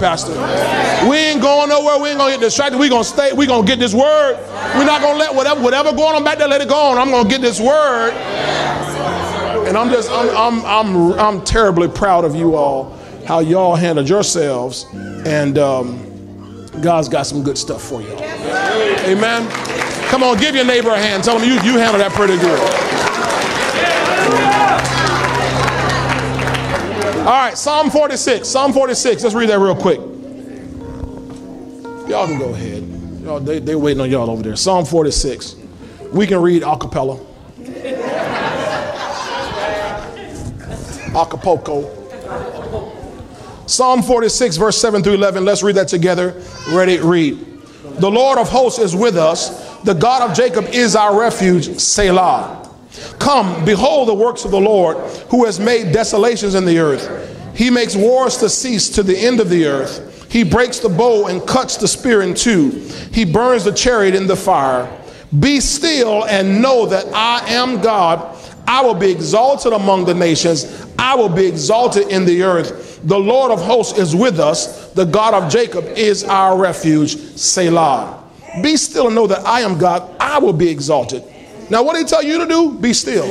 Pastor. We ain't going nowhere. We ain't gonna get distracted. We gonna stay. We gonna get this word. We're not gonna let whatever whatever going on back there. Let it go on. I'm gonna get this word. And I'm just I'm I'm I'm I'm terribly proud of you all. How y'all handled yourselves. And um, God's got some good stuff for you. Amen. Come on, give your neighbor a hand. Tell him you you handled that pretty good. All right, Psalm 46. Psalm 46. Let's read that real quick. Y'all can go ahead. Y'all, they, they waiting on y'all over there. Psalm 46. We can read a cappella. Acapulco. Psalm 46, verse 7 through 11. Let's read that together. Ready, read. The Lord of hosts is with us. The God of Jacob is our refuge. Selah. Come, behold the works of the Lord, who has made desolations in the earth. He makes wars to cease to the end of the earth. He breaks the bow and cuts the spear in two. He burns the chariot in the fire. Be still and know that I am God. I will be exalted among the nations. I will be exalted in the earth. The Lord of hosts is with us. The God of Jacob is our refuge. Selah. Be still and know that I am God. I will be exalted. Now, what did he tell you to do? Be still.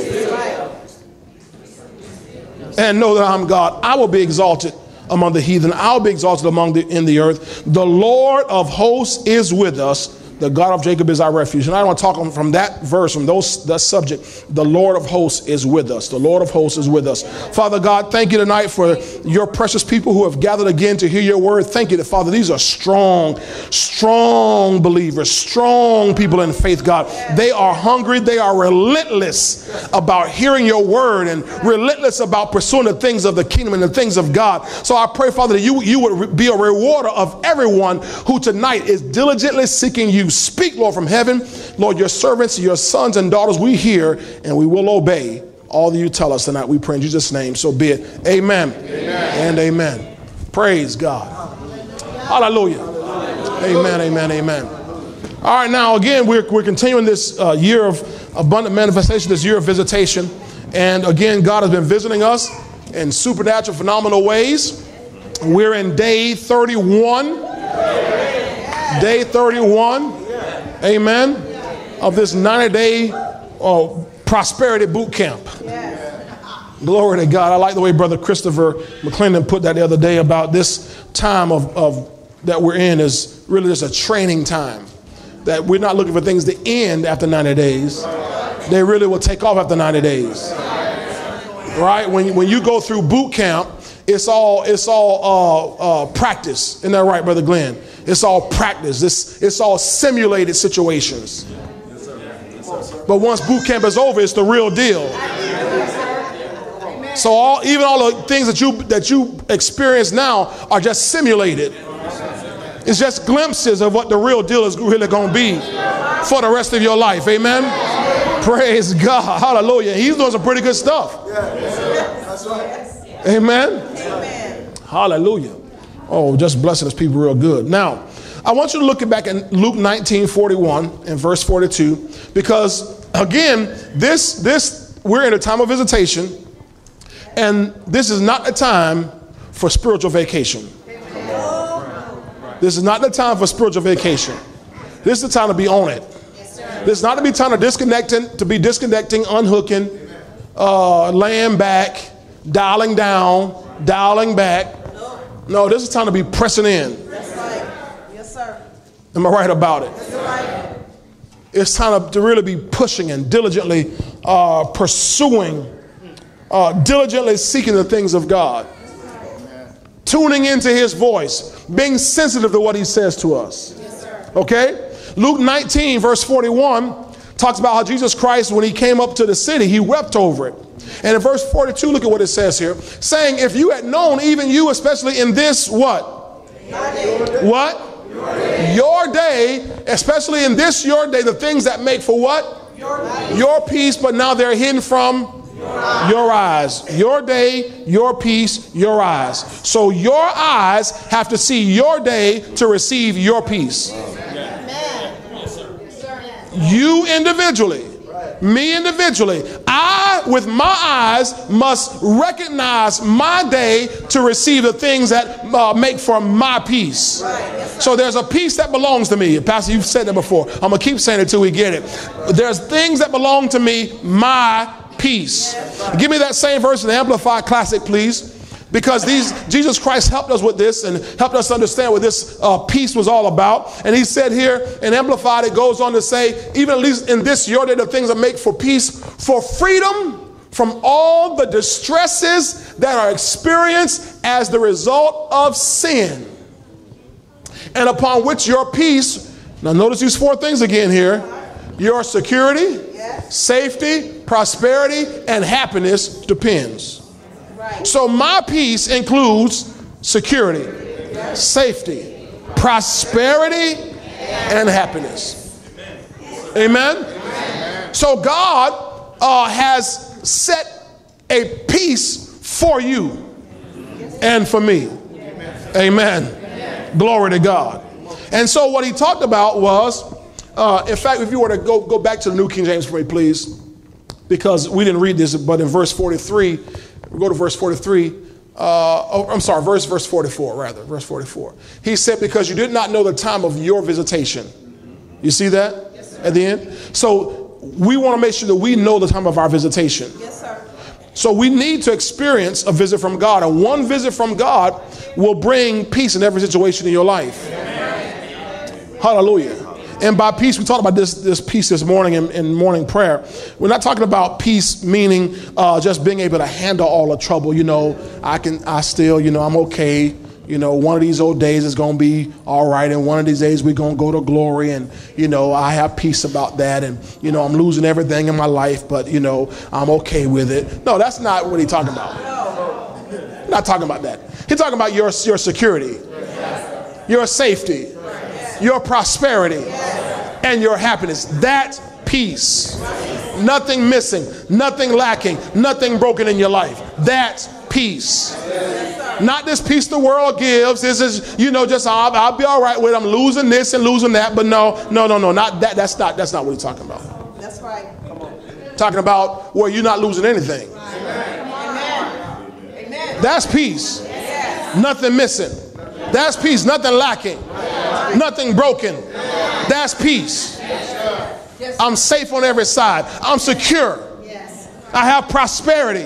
And know that I'm God. I will be exalted among the heathen. I'll be exalted among the in the earth. The Lord of hosts is with us. The God of Jacob is our refuge. And I want to talk from that verse, from those that subject. The Lord of hosts is with us. The Lord of hosts is with us. Father God, thank you tonight for your precious people who have gathered again to hear your word. Thank you that, Father, these are strong, strong believers, strong people in faith, God. They are hungry, they are relentless about hearing your word and relentless about pursuing the things of the kingdom and the things of God. So I pray, Father, that you, you would be a rewarder of everyone who tonight is diligently seeking you speak, Lord, from heaven. Lord, your servants, your sons and daughters, we hear and we will obey all that you tell us tonight. We pray in Jesus' name. So be it. Amen, amen. and amen. Praise God. Hallelujah. Amen, amen, amen. All right, now again, we're, we're continuing this uh, year of abundant manifestation, this year of visitation. And again, God has been visiting us in supernatural, phenomenal ways. We're in day 31 day 31, amen, of this 90 day uh, prosperity boot camp. Glory to God. I like the way Brother Christopher McClendon put that the other day about this time of, of that we're in is really just a training time. That we're not looking for things to end after 90 days. They really will take off after 90 days. Right? When, when you go through boot camp, it's all it's all uh, uh, practice. Isn't that right, Brother Glenn? It's all practice. It's, it's all simulated situations. But once boot camp is over, it's the real deal. So all even all the things that you that you experience now are just simulated. It's just glimpses of what the real deal is really going to be for the rest of your life. Amen. Praise God. Hallelujah. He's doing some pretty good stuff. Amen. Hallelujah. Oh, just blessing his people real good. Now, I want you to look back in Luke 19, 41 and verse 42, because again, this, this, we're in a time of visitation, and this is not the time for spiritual vacation. This is not the time for spiritual vacation. This is the time to be on it. This is not to be time to disconnecting, to be disconnecting, unhooking, uh, laying back, dialing down, dialing back. No, this is time to be pressing in. Yes, sir. Am I right about it? Yes, it's time to really be pushing and diligently uh, pursuing, uh, diligently seeking the things of God, tuning into His voice, being sensitive to what He says to us. Yes, okay? Luke 19, verse 41, talks about how Jesus Christ, when He came up to the city, He wept over it. And in verse 42, look at what it says here saying, If you had known, even you, especially in this what? What? Your day. your day, especially in this your day, the things that make for what? Your, your peace, but now they're hidden from your eyes. your eyes. Your day, your peace, your eyes. So your eyes have to see your day to receive your peace. You individually me individually, I I, with my eyes, must recognize my day to receive the things that uh, make for my peace. So there's a peace that belongs to me. Pastor, you've said that before. I'm going to keep saying it till we get it. There's things that belong to me, my peace. Give me that same verse in the Amplified Classic, please because these Jesus Christ helped us with this and helped us understand what this uh, peace was all about. And he said here in Amplified, it goes on to say, even at least in this your day, the things that make for peace, for freedom from all the distresses that are experienced as the result of sin, and upon which your peace. Now, notice these four things again here: your security, yes. safety, prosperity, and happiness depends. So my peace includes security, safety, prosperity, and happiness. Amen. So God uh, has set a peace for you and for me. Amen. Glory to God. And so what he talked about was, uh, in fact, if you were to go, go back to the New King James for me, please, because we didn't read this, but in verse 43, we go to verse 43. Uh, oh, I'm sorry, verse verse 44 rather, verse 44. He said, "Because you did not know the time of your visitation." You see that yes, at the end. So we want to make sure that we know the time of our visitation. Yes, sir. So we need to experience a visit from God, and one visit from God will bring peace in every situation in your life. Amen. Hallelujah. And by peace, we talked about this, this peace this morning in, in morning prayer. We're not talking about peace meaning uh, just being able to handle all the trouble. You know, I can, I still, you know, I'm okay. You know, one of these old days is going to be all right, and one of these days we're going to go to glory, and you know, I have peace about that, and you know, I'm losing everything in my life, but you know, I'm okay with it. No, that's not what he's talking about. No, not talking about that. He's talking about your your security, your safety, your prosperity and your happiness. That peace. Nothing missing, nothing lacking, nothing broken in your life. That's peace. Not this peace the world gives. This is, you know, just I'll, I'll be all right with. I'm losing this and losing that, but no, no, no, no, not that. That's not. That's not what he's talking about. That's right. Talking about where you're not losing anything. Amen. Amen. That's peace. Nothing missing. That's peace. Nothing lacking. Nothing broken. That's peace. I'm safe on every side. I'm secure. I have prosperity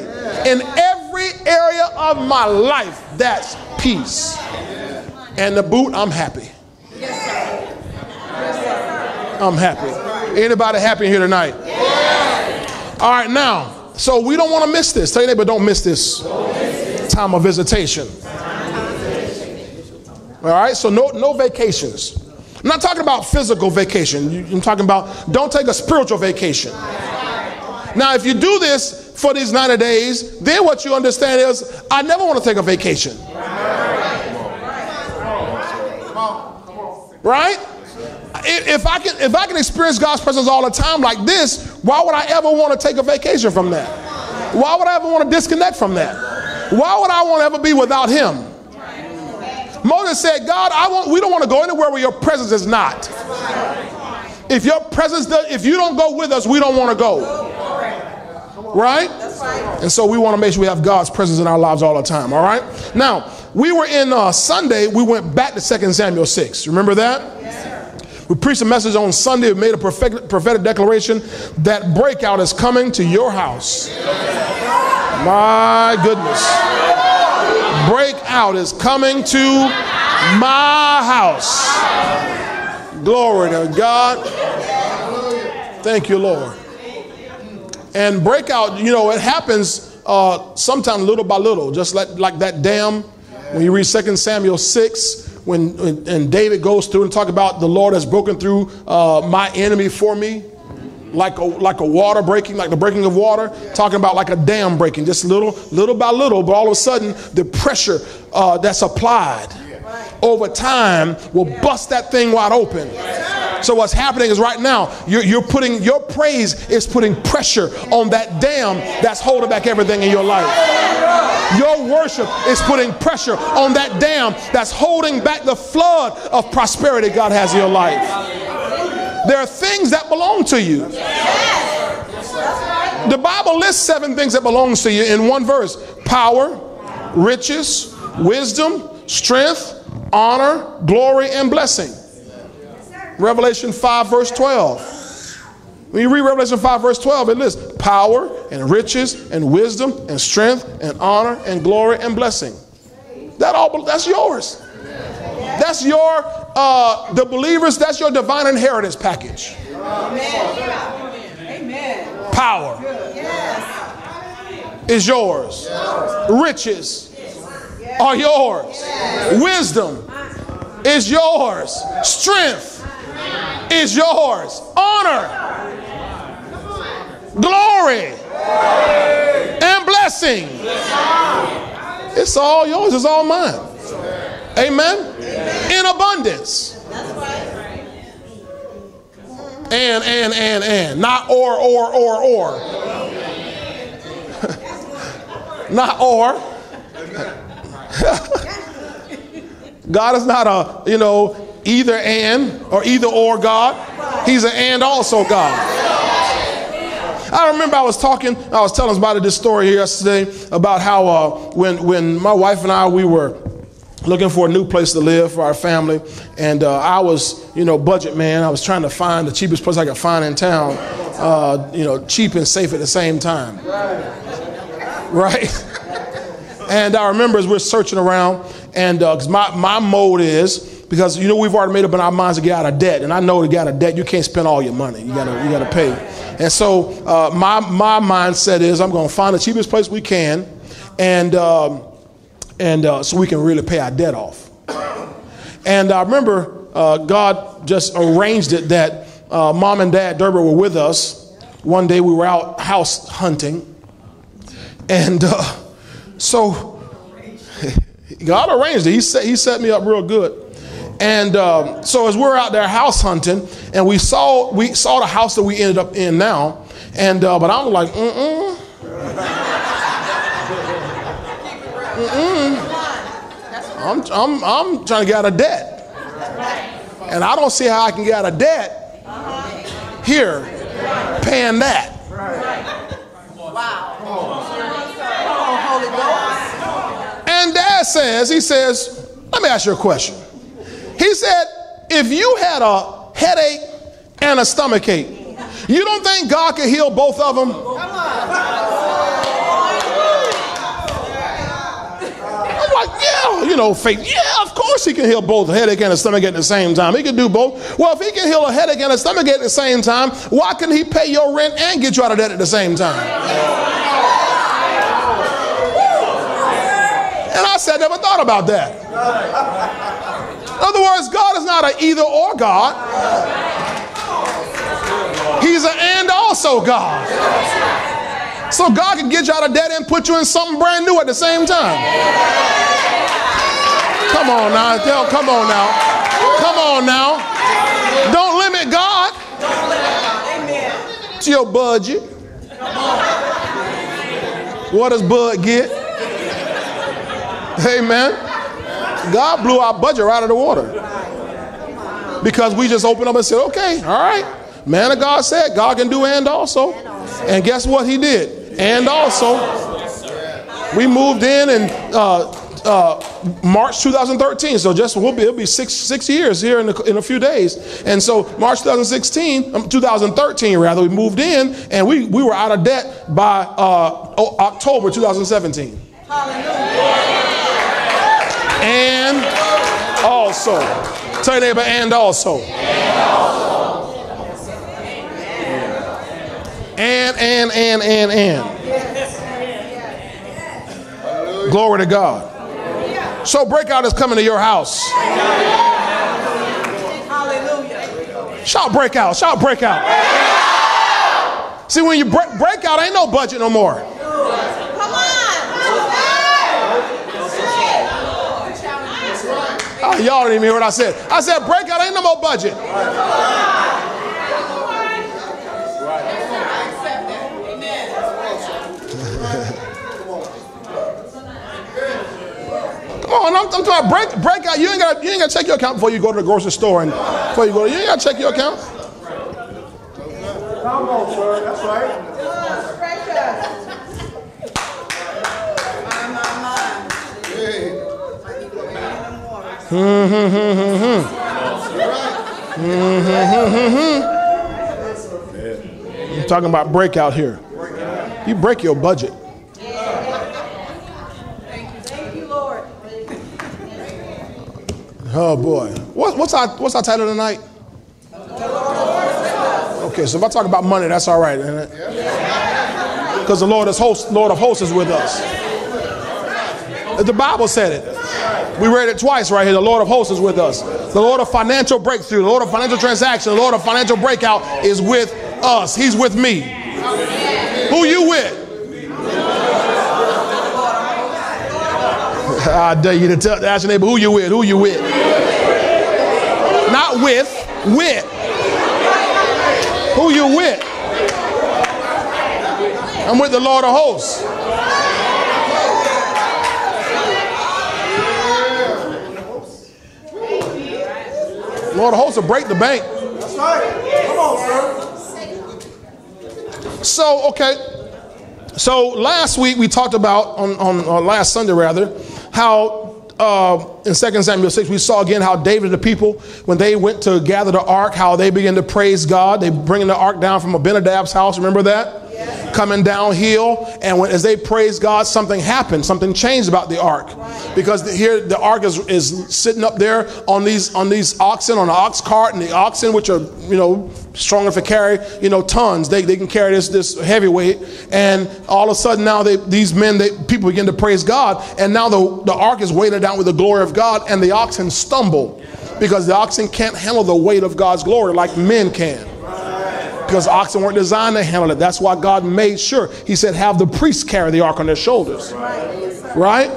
in every area of my life. That's peace. And the boot, I'm happy. I'm happy. Anybody happy here tonight? All right, now, so we don't want to miss this. Tell your neighbor, don't miss this time of visitation. All right, so no, no vacations. I'm not talking about physical vacation. I'm talking about don't take a spiritual vacation. Now, if you do this for these 90 days, then what you understand is I never want to take a vacation. Right? If I can if I can experience God's presence all the time like this, why would I ever want to take a vacation from that? Why would I ever want to disconnect from that? Why would I want to ever be without him? Moses said, God, I want, we don't want to go anywhere where your presence is not. If your presence, does, if you don't go with us, we don't want to go. Right? And so we want to make sure we have God's presence in our lives all the time. All right? Now, we were in uh, Sunday, we went back to 2 Samuel 6. Remember that? We preached a message on Sunday. We made a prophetic, declaration that breakout is coming to your house. My goodness breakout is coming to my house. Glory to God. Thank you, Lord. And breakout, you know, it happens uh, sometimes little by little, just like, like that dam. When you read 2 Samuel 6, when, when and David goes through and talk about the Lord has broken through uh, my enemy for me like a, like a water breaking, like the breaking of water, talking about like a dam breaking, just little, little by little, but all of a sudden the pressure uh, that's applied over time will bust that thing wide open. So what's happening is right now you're, you're putting your praise is putting pressure on that dam that's holding back everything in your life. Your worship is putting pressure on that dam that's holding back the flood of prosperity God has in your life. There are things that belong to you. The Bible lists seven things that belongs to you in one verse. Power, riches, wisdom, strength, honor, glory, and blessing. Revelation 5, verse 12. When you read Revelation 5, verse 12, it lists power and riches and wisdom and strength and honor and glory and blessing. That all that's yours. That's your uh, the believers, that's your divine inheritance package. Amen. Power is yours. Riches are yours. Wisdom is yours. Strength is yours. Honor, glory, and blessing. It's all yours. It's all mine. Amen. In abundance. Right. And, and, and, and. Not or, or, or, or. Not or. God is not a, you know, either and or either or God. He's an and also God. I remember I was talking, I was telling somebody this story here yesterday about how uh, when, when my wife and I, we were looking for a new place to live for our family. And uh, I was, you know, budget man. I was trying to find the cheapest place I could find in town, uh, you know, cheap and safe at the same time. Right? and I remember as we're searching around, and because uh, my, my mode is, because you know we've already made up in our minds to get out of debt, and I know to get out of debt you can't spend all your money. You gotta you gotta pay. And so uh, my my mindset is I'm gonna find the cheapest place we can, and um, and uh, so we can really pay our debt off. And I remember uh, God just arranged it that uh, mom and dad Derber were with us. One day we were out house hunting, and uh, so God arranged it. He set, he set me up real good. And um, so as we're out there house hunting, and we saw we saw the house that we ended up in now, and uh, but I'm like, mm mm. I'm, I'm, I'm trying to get out of debt. And I don't see how I can get out of debt here paying that. Wow. And dad says, he says, let me ask you a question. He said, if you had a headache and a stomach ache, you don't think God could heal both of them? Yeah, you know, faith. Yeah, of course he can heal both a headache and a stomach at the same time. He can do both. Well, if he can heal a headache and a stomach at the same time, why can he pay your rent and get you out of debt at the same time? And I said, never thought about that. In other words, God is not an either or God. He's an and also God. So God can get you out of debt and put you in something brand new at the same time. Come on now. Come on now. Come on now. Don't limit God Don't limit God. To your budget. What does Bud get? Amen. God blew our budget right out of the water. Because we just opened up and said, okay, all right. Man of God said God can do and also. And guess what he did? And also, we moved in and uh, uh, March 2013. So just we'll be, it'll be six six years here in, in a few days. And so March 2016, um, 2013 rather, we moved in and we, we were out of debt by uh, October 2017. And also, tell your neighbor, and also. And also. And, and, and, and, and. Glory to God. So breakout is coming to your house. Hallelujah. Shout breakout. Shout breakout. See, when you break, break out, ain't no budget no more. Come on. Oh, y'all didn't even hear what I said. I said breakout ain't no more budget. on, I'm, I'm talking about break, break out. You ain't got you ain't got to check your account before you go to the grocery store and before you go. You ain't got to check your account. Come on, sir. That's right. I'm talking about breakout here. You break your budget. Oh boy. What, what's our what's our title tonight? Okay, so if I talk about money, that's all right, isn't it? Because the Lord is host, Lord of hosts is with us. The Bible said it. We read it twice right here. The Lord of hosts is with us. The Lord of financial breakthrough, the Lord of financial transaction, the Lord of financial breakout is with us. He's with me. Who you with? I dare you to tell, ask your neighbor who you with. Who you with? Not with, with. Who you with? I'm with the Lord of hosts. Lord of hosts will break the bank. That's right. Come on, sir. So, okay. So last week we talked about, on, on, on last Sunday rather, how uh, in 2 Samuel 6 we saw again how David and the people, when they went to gather the ark, how they began to praise God. They bringing the ark down from Abinadab's house. Remember that? Coming downhill, and when, as they praised God, something happened. Something changed about the ark, because the, here the ark is, is sitting up there on these on these oxen on the ox cart, and the oxen, which are you know strong enough to carry you know tons, they, they can carry this this heavy weight, and all of a sudden now they these men they people begin to praise God, and now the the ark is weighted down with the glory of God, and the oxen stumble. Because the oxen can't handle the weight of God's glory like men can because oxen weren't designed to handle it. That's why God made sure. He said, have the priests carry the ark on their shoulders. Right?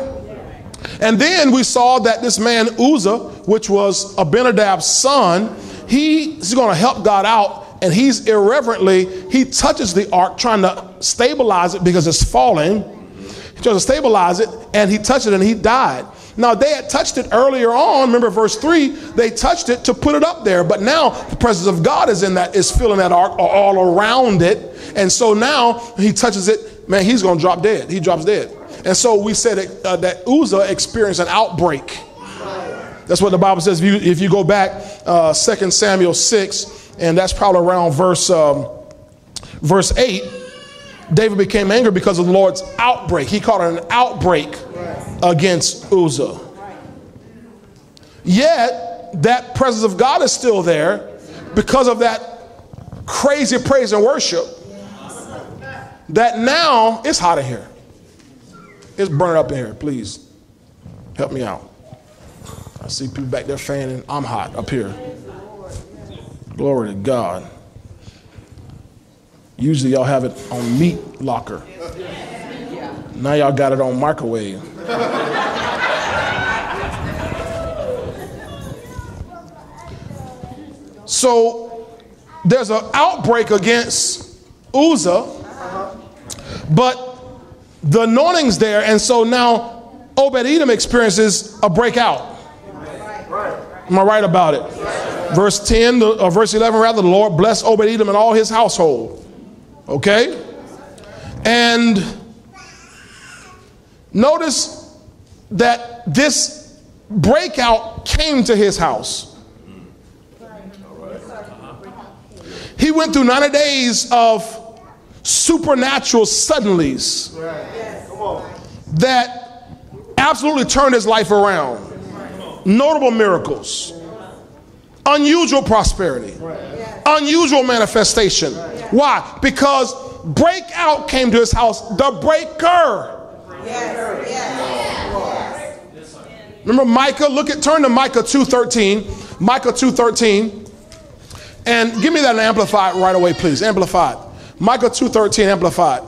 And then we saw that this man Uzzah, which was Abinadab's son, he's going to help God out, and he's irreverently he touches the ark, trying to stabilize it because it's falling. He tries to stabilize it, and he touched it, and he died. Now they had touched it earlier on. Remember verse three? They touched it to put it up there, but now the presence of God is in that, is filling that ark all around it, and so now he touches it. Man, he's going to drop dead. He drops dead. And so we said that, uh, that Uzzah experienced an outbreak. That's what the Bible says. If you, if you go back, uh, 2 Samuel 6, and that's probably around verse, um, verse 8, David became angry because of the Lord's outbreak. He called it an outbreak against Uzzah. Yet, that presence of God is still there because of that crazy praise and worship. That now it's hot in here. It's burning up in here. Please help me out. I see people back there fanning. I'm hot up here. Glory to God. Usually y'all have it on meat locker. Now y'all got it on microwave. so there's an outbreak against Uzzah, but the anointing's there, and so now Obed Edom experiences a breakout. Am I right about it? Verse 10, the, or verse 11, rather, the Lord blessed Obed Edom and all his household. Okay? And notice that this breakout came to his house. He went through 90 days of supernatural suddenlies that absolutely turned his life around. Notable miracles, unusual prosperity, unusual manifestation. Why? Because breakout came to his house, the breaker. Remember Micah? Look at turn to Micah 2:13. Micah 2:13. And give me that amplified right away, please. Amplified. Micah 2:13 amplified.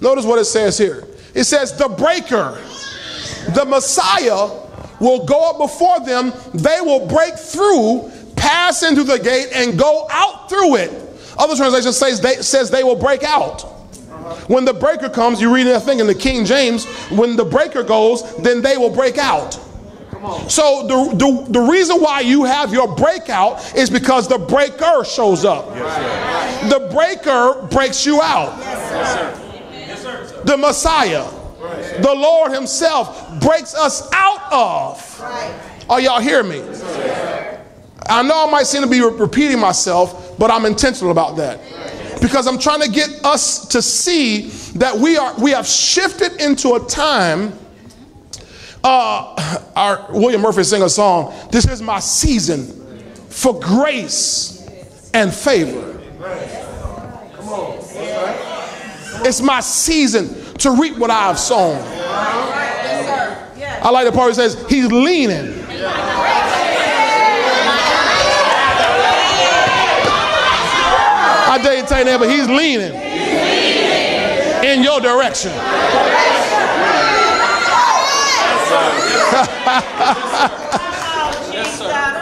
Notice what it says here. It says, the breaker, the Messiah, will go up before them. They will break through, pass into the gate, and go out through it. Other translation says they, says they will break out. When the breaker comes, you read that thing in the King James, when the breaker goes, then they will break out. So the, the, the reason why you have your breakout is because the breaker shows up. Yes, the breaker breaks you out. Yes, sir. The Messiah, the Lord Himself, breaks us out of Right. Are y'all hear me? I know I might seem to be repeating myself, but I'm intentional about that. Because I'm trying to get us to see that we are we have shifted into a time. Uh, our William Murphy sang a song. This is my season for grace and favor. It's my season to reap what I have sown. I like the part where says he's leaning. I dare you tell you that, but he's leaning in your direction.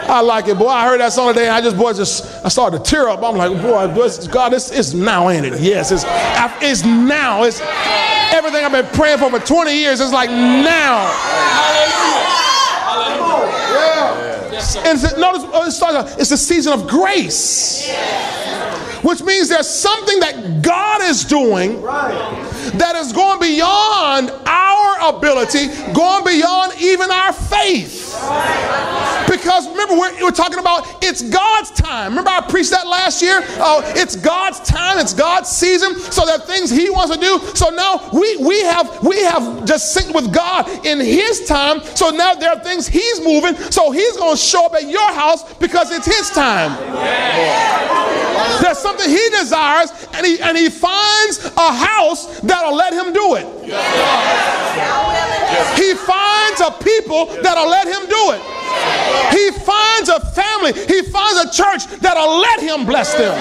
I like it, boy. I heard that song today, and I just, boy, just I started to tear up. I'm like, boy, God, this is now, ain't it? Yes, it's it's now. It's everything I've been praying for for 20 years. It's like now. And notice, oh, it starts it's a season of grace, which means there's something that God is doing that is going beyond our ability, going beyond even our faith. Because remember, we're, we're talking about it's God's time. Remember, I preached that last year? Oh, it's God's time, it's God's season. So there are things He wants to do. So now we, we have we have just synced with God in His time. So now there are things He's moving. So He's going to show up at your house because it's His time. There's something He desires, and He and He finds a house that'll let Him do it. He finds a people that'll let Him do it. He finds a family, he finds a church that'll let him bless them,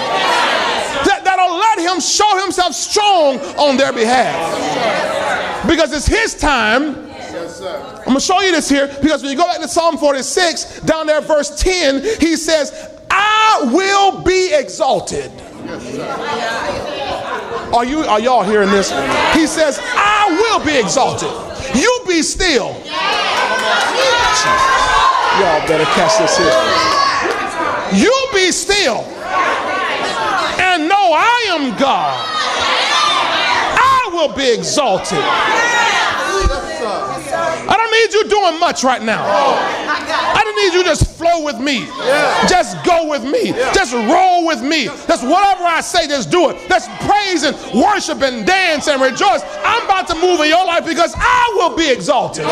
that, that'll let him show himself strong on their behalf. Because it's his time. I'm going to show you this here because when you go back to Psalm 46, down there, verse 10, he says, I will be exalted. Are you are y'all hearing this? He says, I will be exalted. You be still. Y'all better catch this here. You be still and know I am God. I will be exalted. I don't need you doing much right now. I need you just flow with me. Just go with me. Just roll with me. Just whatever I say, just do it. Just praise and worship and dance and rejoice. I'm about to move in your life because I will be exalted.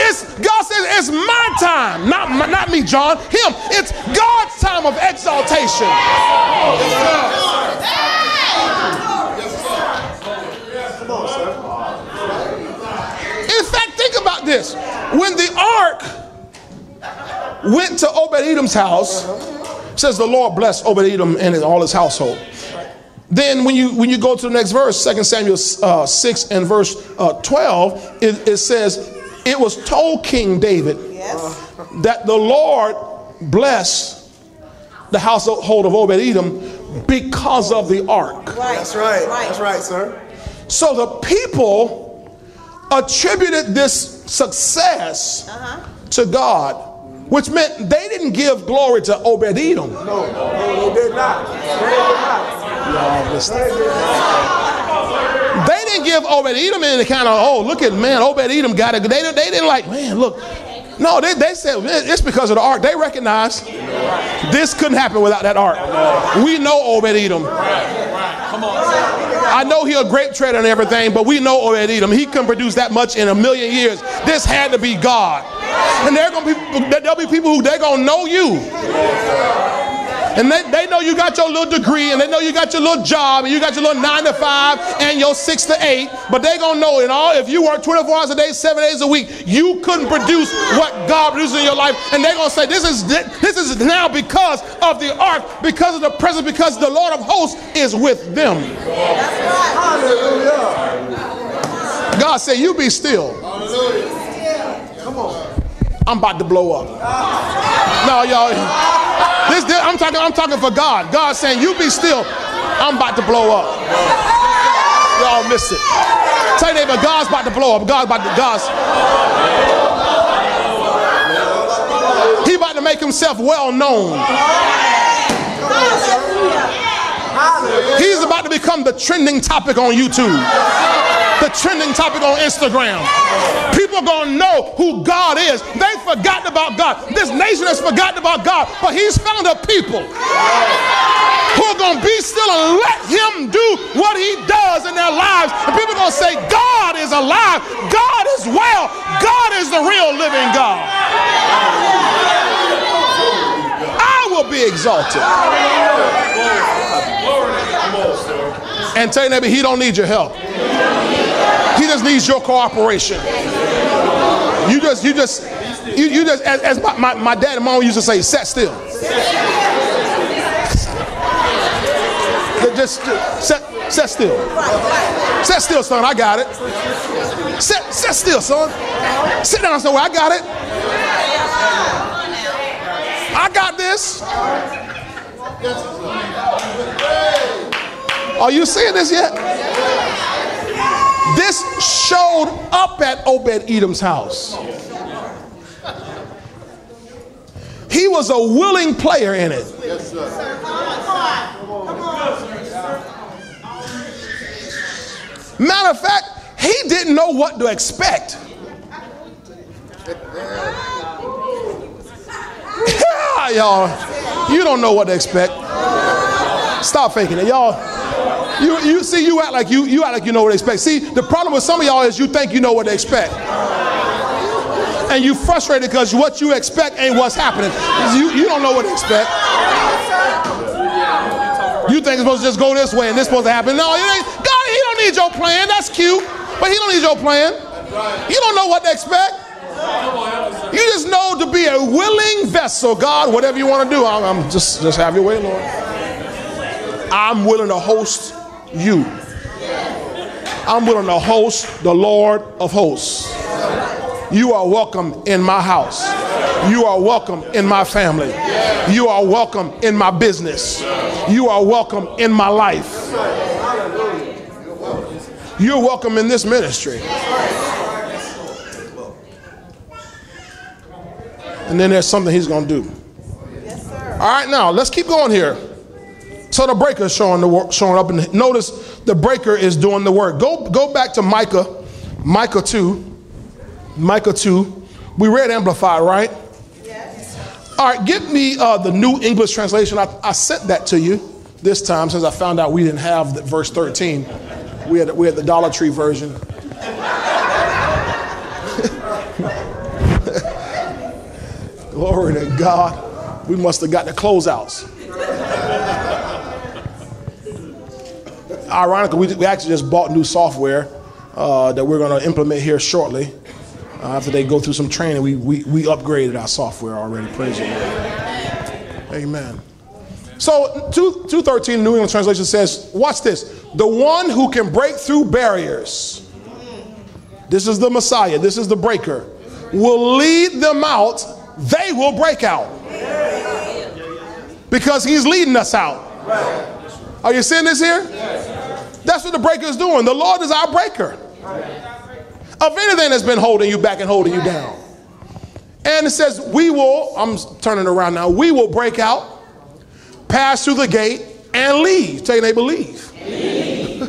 It's God says it's my time, not my, not me, John. Him. It's God's time of exaltation. This. When the ark went to Obed Edom's house, says the Lord blessed Obed Edom and all his household. Then when you when you go to the next verse, 2 Samuel uh, 6 and verse uh, 12, it, it says, It was told King David that the Lord blessed the household of Obed Edom because of the ark. That's right. That's right, sir. So the people attributed this success uh-huh. to God, which meant they didn't give glory to Obed Edom. No, no, they did not. They did not. Y'all listen. They didn't give Obed Edom any kind of, oh, look at man, Obed Edom got it. They, they didn't like, man, look. No, they, they said it's because of the ark. They recognized this couldn't happen without that ark. We know Obed Edom. I know he a grape trader and everything, but we know Obed Edom. He couldn't produce that much in a million years. This had to be God. And there gonna be there'll be people who they're gonna know you. And they, they know you got your little degree and they know you got your little job and you got your little nine to five and your six to eight, but they gonna know it all. If you work 24 hours a day, seven days a week, you couldn't produce what God produces in your life. And they're gonna say, This is this is now because of the ark, because of the presence, because the Lord of hosts is with them. Hallelujah. God said, You be still. On. I'm about to blow up. No, y'all. This, this, I'm talking. I'm talking for God. God saying, "You be still." I'm about to blow up. Y'all missed it. Tell your neighbor, God's about to blow up. God's about to. God's. He about to make himself well known. He's about to become the trending topic on YouTube. The trending topic on Instagram. People to know who God is. They've forgotten about God. This nation has forgotten about God, but He's found a people who are to be still and let Him do what He does in their lives. And people are to say, God is alive. God is well. God is the real living God. I will be exalted. And tell your neighbor, he don't need your help. He just needs your cooperation. You just, you just, you, you just, as, as my, my, my dad and mom used to say, set still. just, set, set still. Set still, son. I got it. Set, set still, son. Sit down somewhere. I got it. I got this. Are you seeing this yet? This showed up at Obed Edom's house. He was a willing player in it. Matter of fact, he didn't know what to expect. yeah, y'all, you don't know what to expect. Stop faking it, y'all. You, you see, you act like you you act like you know what they expect. See, the problem with some of y'all is you think you know what they expect. And you frustrated because what you expect ain't what's happening. You, you don't know what to expect. You think it's supposed to just go this way and this supposed to happen. No, it ain't. God, he don't need your plan. That's cute. But he don't need your plan. You don't know what to expect. You just know to be a willing vessel. God, whatever you want to do, I'm, I'm just just have your way, Lord. I'm willing to host you. I'm willing to host the Lord of hosts. You are welcome in my house. You are welcome in my family. You are welcome in my business. You are welcome in my life. You're welcome in this ministry. And then there's something he's going to do. All right, now let's keep going here. So the breaker is showing the work, showing up, and notice the breaker is doing the work. Go go back to Micah, Micah two, Micah two. We read Amplified, right? Yes. All right, give me uh, the New English translation. I, I sent that to you this time since I found out we didn't have the, verse 13. We had we had the Dollar Tree version. Glory to God. We must have got the closeouts. Ironically, we, we actually just bought new software uh, that we're going to implement here shortly. Uh, after they go through some training, we, we, we upgraded our software already. Praise you. Amen. So 2, 213 New English Translation says, watch this. The one who can break through barriers, this is the Messiah, this is the breaker, will lead them out, they will break out. Because he's leading us out. Are you seeing this here? That's what the breaker is doing. The Lord is our breaker of anything that's been holding you back and holding you down. And it says, We will, I'm turning around now, we will break out, pass through the gate, and leave. Tell your neighbor, leave. leave.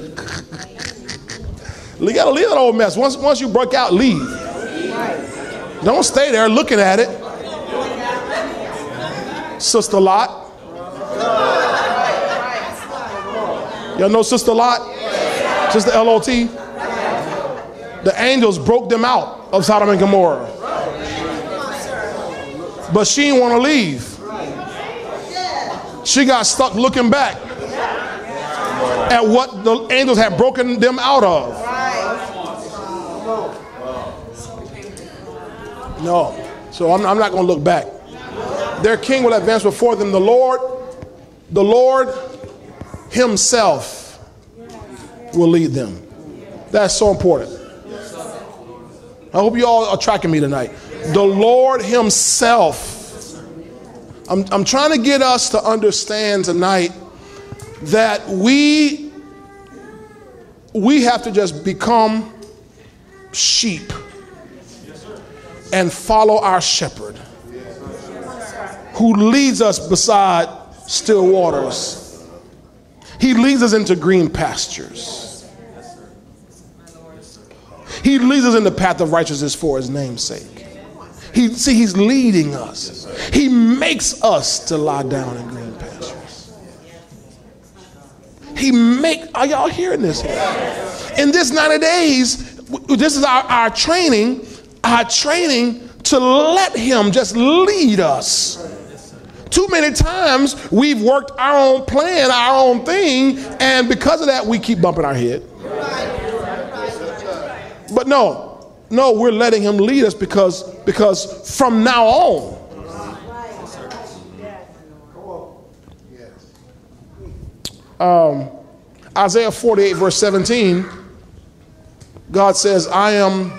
you gotta leave that old mess. Once, once you break out, leave. Don't stay there looking at it. Sister Lot. Y'all know Sister Lot? Sister L-O-T? The angels broke them out of Sodom and Gomorrah. But she didn't want to leave. She got stuck looking back at what the angels had broken them out of. No. So I'm, I'm not going to look back. Their king will advance before them. The Lord, the Lord Himself will lead them. That's so important. I hope you all are tracking me tonight. The Lord Himself. I'm, I'm trying to get us to understand tonight that we we have to just become sheep and follow our shepherd who leads us beside still waters he leads us into green pastures. He leads us in the path of righteousness for his name's sake. He, see, he's leading us. He makes us to lie down in green pastures. He make, are y'all hearing this? In this 90 days, this is our, our training, our training to let him just lead us. Too many times we've worked our own plan, our own thing, and because of that, we keep bumping our head. But no, no, we're letting him lead us because because from now on. Um, Isaiah 48, verse 17, God says, I am,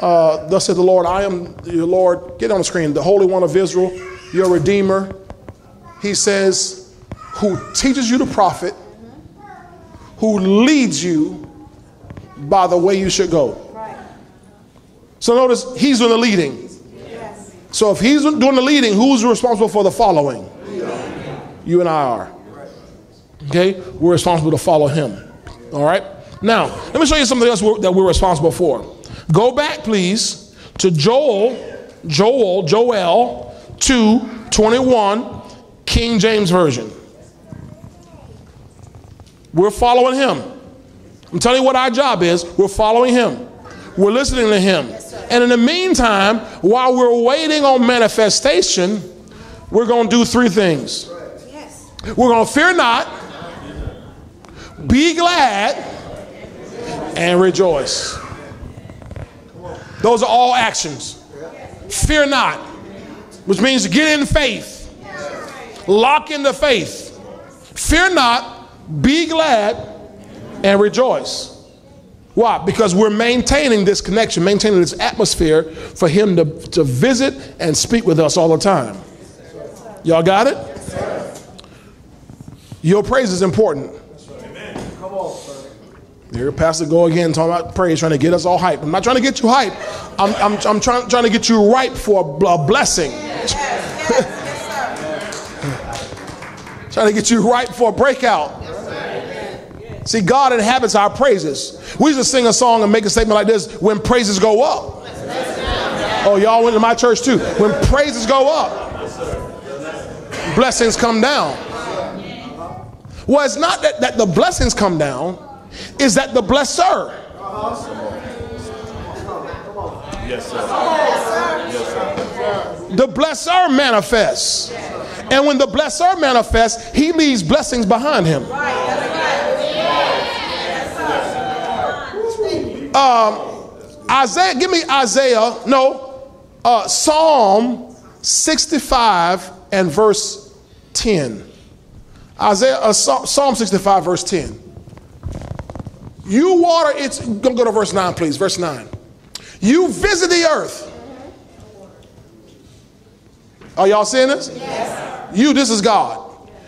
uh, thus said the Lord, I am your Lord, get on the screen, the Holy One of Israel, your Redeemer. He says, who teaches you to profit, who leads you by the way you should go. So notice he's doing the leading. So if he's doing the leading, who's responsible for the following? You and I are. Okay? We're responsible to follow him. All right? Now, let me show you something else that we're responsible for. Go back, please, to Joel, Joel, Joel 2 21, King James Version. We're following him. I'm telling you what our job is. We're following him. We're listening to him. And in the meantime, while we're waiting on manifestation, we're going to do three things. We're going to fear not, be glad, and rejoice. Those are all actions. Fear not, which means get in faith, lock in the faith. Fear not, be glad, and rejoice. Why? Because we're maintaining this connection, maintaining this atmosphere for Him to, to visit and speak with us all the time. Y'all got it? Your praise is important. Come on, sir. Here, Pastor go again talking about praise, trying to get us all hyped. I'm not trying to get you hyped. I'm, I'm, I'm trying, trying to get you ripe for a blessing. trying to get you right for a breakout. See, God inhabits our praises. We used to sing a song and make a statement like this when praises go up. Oh, y'all went to my church too. When praises go up, blessings come down. Well, it's not that, that the blessings come down, is that the blesser. Yes, sir. Yes, sir. The blesser manifests. And when the blesser manifests, he leaves blessings behind him. Um, Isaiah, give me Isaiah, no, uh, Psalm 65 and verse 10. Isaiah, uh, Psalm 65, verse 10. You water its, go, go to verse 9, please, verse 9. You visit the earth. Are y'all seeing this? Yes. You, this is God.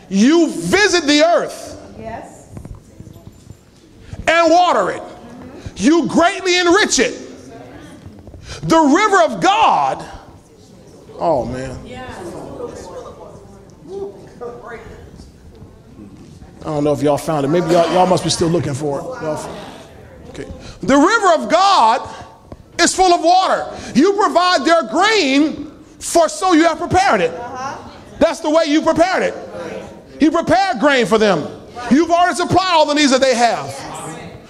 You visit the earth Yes. and water it. You greatly enrich it. The river of God. Oh, man. I don't know if y'all found it. Maybe y'all, y'all must be still looking for it. Okay. The river of God is full of water. You provide their grain, for so you have prepared it. Uh-huh. That's the way you prepared it. You prepared grain for them. You've already supplied all the needs that they have.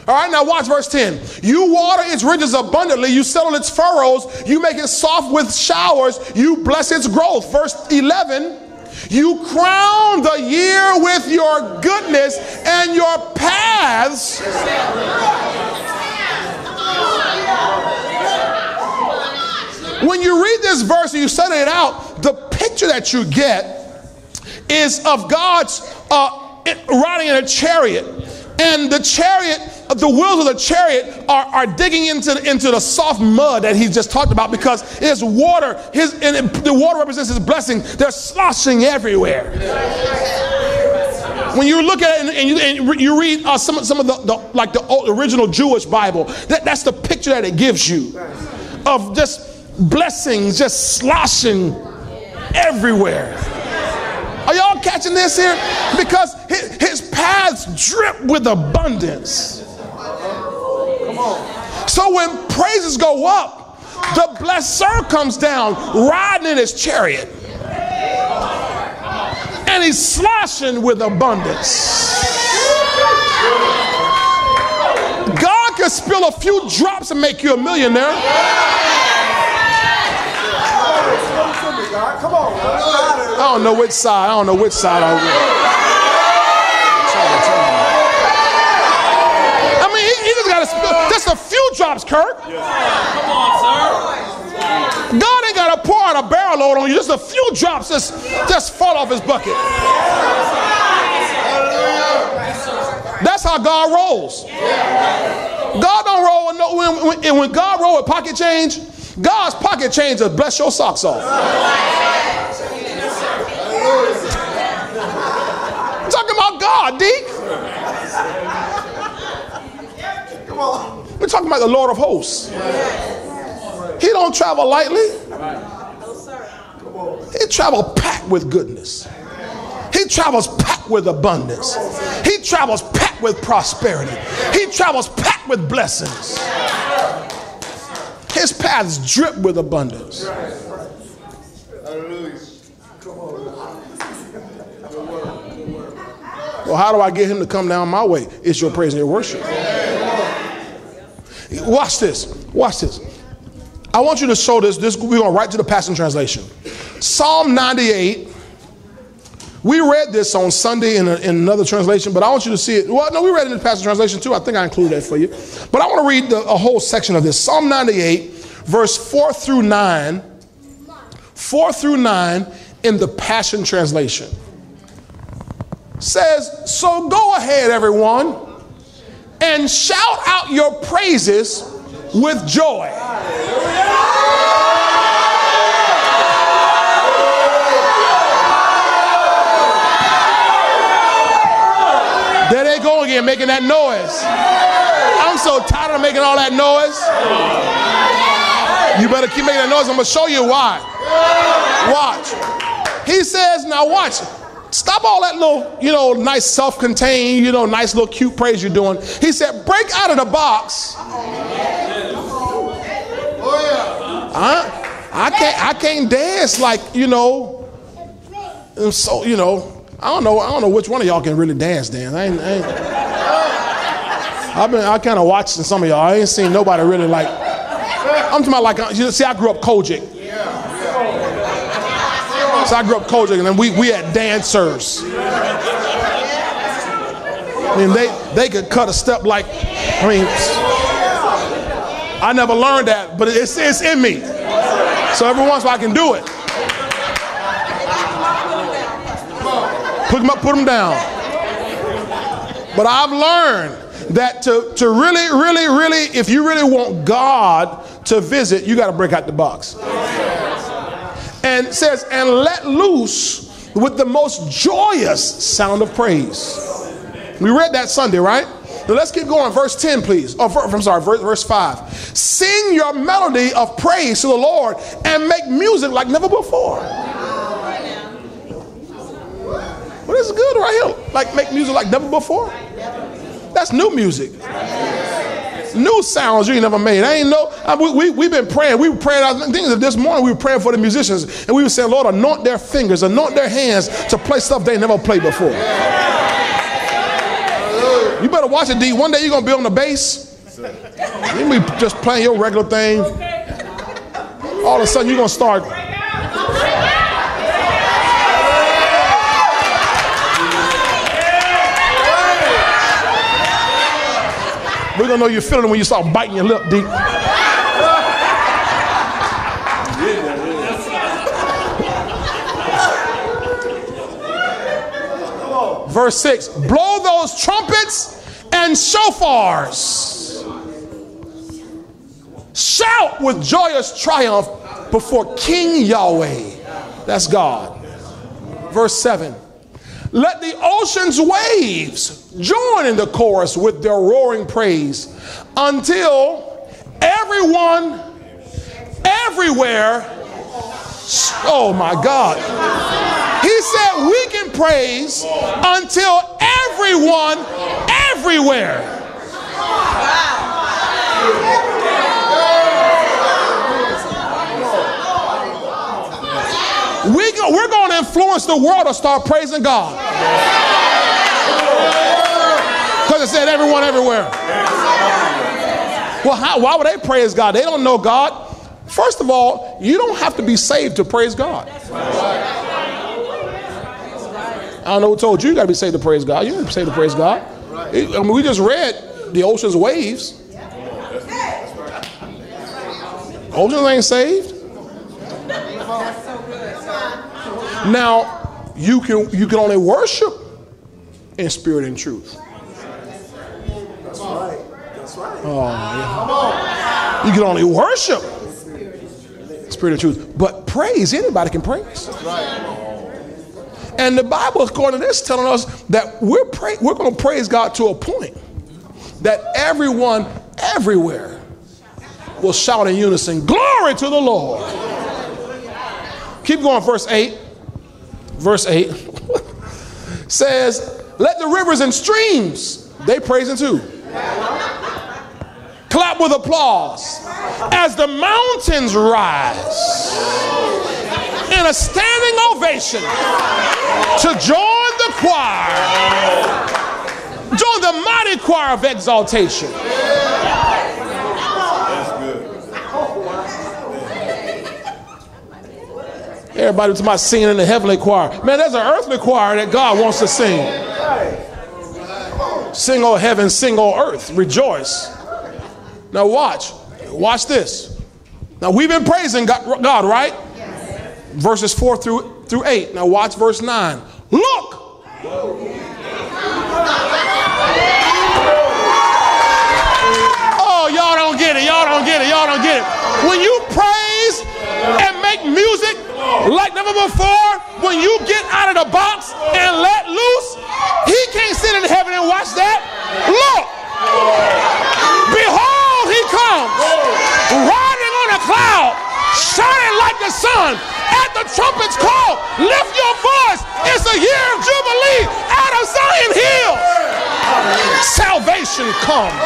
All right, now watch verse 10. You water its ridges abundantly, you settle its furrows, you make it soft with showers, you bless its growth. Verse 11. You crown the year with your goodness and your paths. When you read this verse and you study it out, the picture that you get is of God's uh, riding in a chariot. And the chariot, the wheels of the chariot are, are digging into, into the soft mud that he just talked about because it's water. His, and the water represents his blessing. They're sloshing everywhere. When you look at it and, you, and you read uh, some, some of the, the like the original Jewish Bible, that, that's the picture that it gives you of just blessings just sloshing everywhere. Are y'all catching this here? Because his, his paths drip with abundance. So when praises go up, the blesser comes down riding in his chariot. And he's sloshing with abundance. God can spill a few drops and make you a millionaire. Come on. I don't know which side. I don't know which side I I mean, he, he just got to spill just a few drops, Kirk. Come on, sir. God ain't got to pour out a barrel load on you. Just a few drops just, just fall off his bucket. That's how God rolls. God don't roll with no, when, when, and when God roll with pocket change, God's pocket change will bless your socks off. I'm talking about God, Deke. Come on. We're talking about the Lord of hosts. He don't travel lightly. He travels packed with goodness. He travels packed with abundance. He travels packed with prosperity. He travels packed with blessings. His paths drip with abundance. Well, how do I get him to come down my way? It's your praise and your worship. Watch this. Watch this. I want you to show this. This we're going right to the Passion Translation. Psalm 98. We read this on Sunday in, a, in, another translation, but I want you to see it. Well, no, we read it in the Passion Translation too. I think I included that for you. But I want to read the, a whole section of this. Psalm 98, verse 4 through 9. 4 through 9 in the Passion Translation. Says, So go ahead, everyone, and shout out your praises with joy. Go again, making that noise. I'm so tired of making all that noise. You better keep making that noise. I'm going to show you why. Watch. He says, now watch. Stop all that little, you know, nice self contained, you know, nice little cute praise you're doing. He said, break out of the box. Huh? I can't I can't dance like, you know, so, you know, I don't know. I don't know which one of y'all can really dance. Dance. I ain't. I ain't I've been. I kind of watching some of y'all. I ain't seen nobody really like. I'm talking about like. Uh, you see, I grew up COGIC. So I grew up COGIC, and then we we had dancers. I mean, they they could cut a step like. I mean, I never learned that, but it's it's in me. So every once in a while I can do it. Put them up, put them down. But I've learned that to, to really, really, really, if you really want God to visit, you got to break out the box. And says, and let loose with the most joyous sound of praise. We read that Sunday, right? Now let's keep going. Verse 10, please. Oh, I'm sorry, verse, verse 5. Sing your melody of praise to the Lord and make music like never before. Well, this is good right here. Like make music like never before. That's new music. New sounds you ain't never made. I ain't know. I, we, we, we've been praying. We were praying. I think this morning we were praying for the musicians, and we were saying, Lord, anoint their fingers, anoint their hands to play stuff they never played before. You better watch it, D. One day you're gonna be on the bass. You be just playing your regular thing. All of a sudden you're gonna start We're gonna know you're feeling it when you start biting your lip deep. Verse 6 Blow those trumpets and shofars. Shout with joyous triumph before King Yahweh. That's God. Verse 7 let the ocean's waves join in the chorus with their roaring praise until everyone, everywhere, oh my God. He said we can praise until everyone, everywhere. We go, we're going to influence the world to start praising God. Because it said everyone everywhere. Well, how, why would they praise God? They don't know God. First of all, you don't have to be saved to praise God. I don't know who told you you got to be saved to praise God. You don't be saved to praise God. I mean, we just read the ocean's waves. Oceans ain't saved. Now, you can you can only worship in spirit and truth. That's right. That's right. Oh, yeah. You can only worship spirit and truth. But praise, anybody can praise. And the Bible, according to this, telling us that we're pray, we're going to praise God to a point that everyone everywhere will shout in unison, "Glory to the Lord!" Keep going, verse eight. Verse eight says, "Let the rivers and streams they praising too." Clap with applause as the mountains rise in a standing ovation to join the choir. Join the mighty choir of exaltation. Everybody to my singing in the heavenly choir. Man, there's an earthly choir that God wants to sing. Sing, O heaven, sing, O earth, rejoice. Now, watch. Watch this. Now, we've been praising God, God right? Verses 4 through, through 8. Now, watch verse 9. Look! Oh, y'all don't get it. Y'all don't get it. Y'all don't get it. When you praise and make music like never before, when you get out of the box and let loose, he can't sit in heaven and watch that. Look! Behold, he comes, riding on a cloud, shining like the sun. At the trumpet's call, lift your voice. It's a year of jubilee out of Zion Hill. Salvation comes.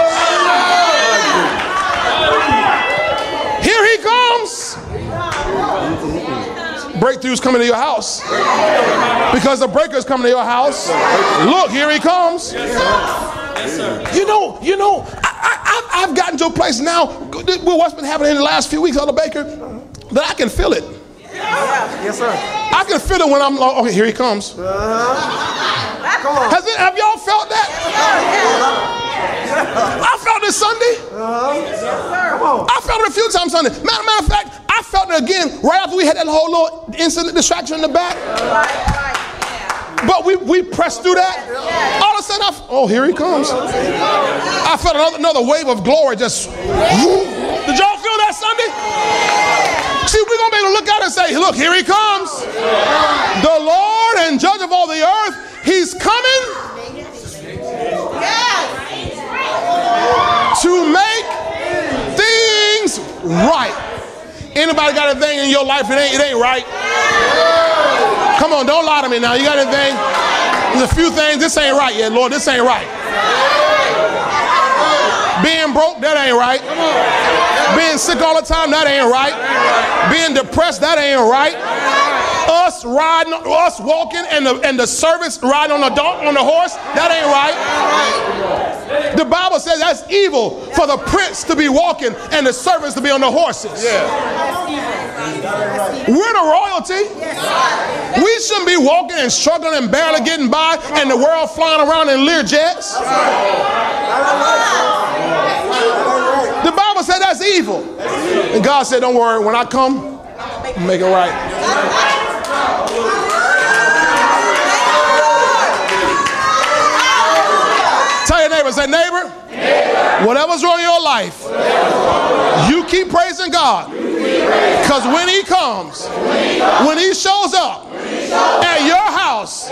Here he comes. Breakthroughs coming to your house because the breaker's coming to your house. Look, here he comes. You know, you know, I, I, I've gotten to a place now with what's been happening in the last few weeks, Elder Baker, that I can feel it. Yes, sir. I can feel it when I'm like, okay, here he comes. Uh-huh. Come on. Has it, have y'all felt that? I felt it Sunday. Uh-huh. Come on. I felt it a few times Sunday. Matter, matter of fact, I felt it again right after we had that whole little incident distraction in the back. But we, we pressed through that. All of a sudden, I, f- oh, here he comes. I felt another, another wave of glory just. Did y'all feel that Sunday? See, we're going to be able to look out and say, look, here he comes. The Lord and judge of all the earth, he's coming to make right. Anybody got a thing in your life it ain't, it ain't right? Come on, don't lie to me now. You got anything? There's a few things. This ain't right yet, Lord. This ain't right. Being broke, that ain't right. Being sick all the time, that ain't right. Being depressed, that ain't right. Us riding, us walking, and the and the servants riding on the on the horse, that ain't right. The Bible says that's evil for the prince to be walking and the servants to be on the horses. Yeah. We're the royalty. We shouldn't be walking and struggling and barely getting by, and the world flying around in Lear jets. The Bible said that's evil. And God said, Don't worry, when I come, I'll make it right. Tell your neighbor, say, neighbor, whatever's wrong in your life, you keep praising God. Because when he comes, when he shows up at your house,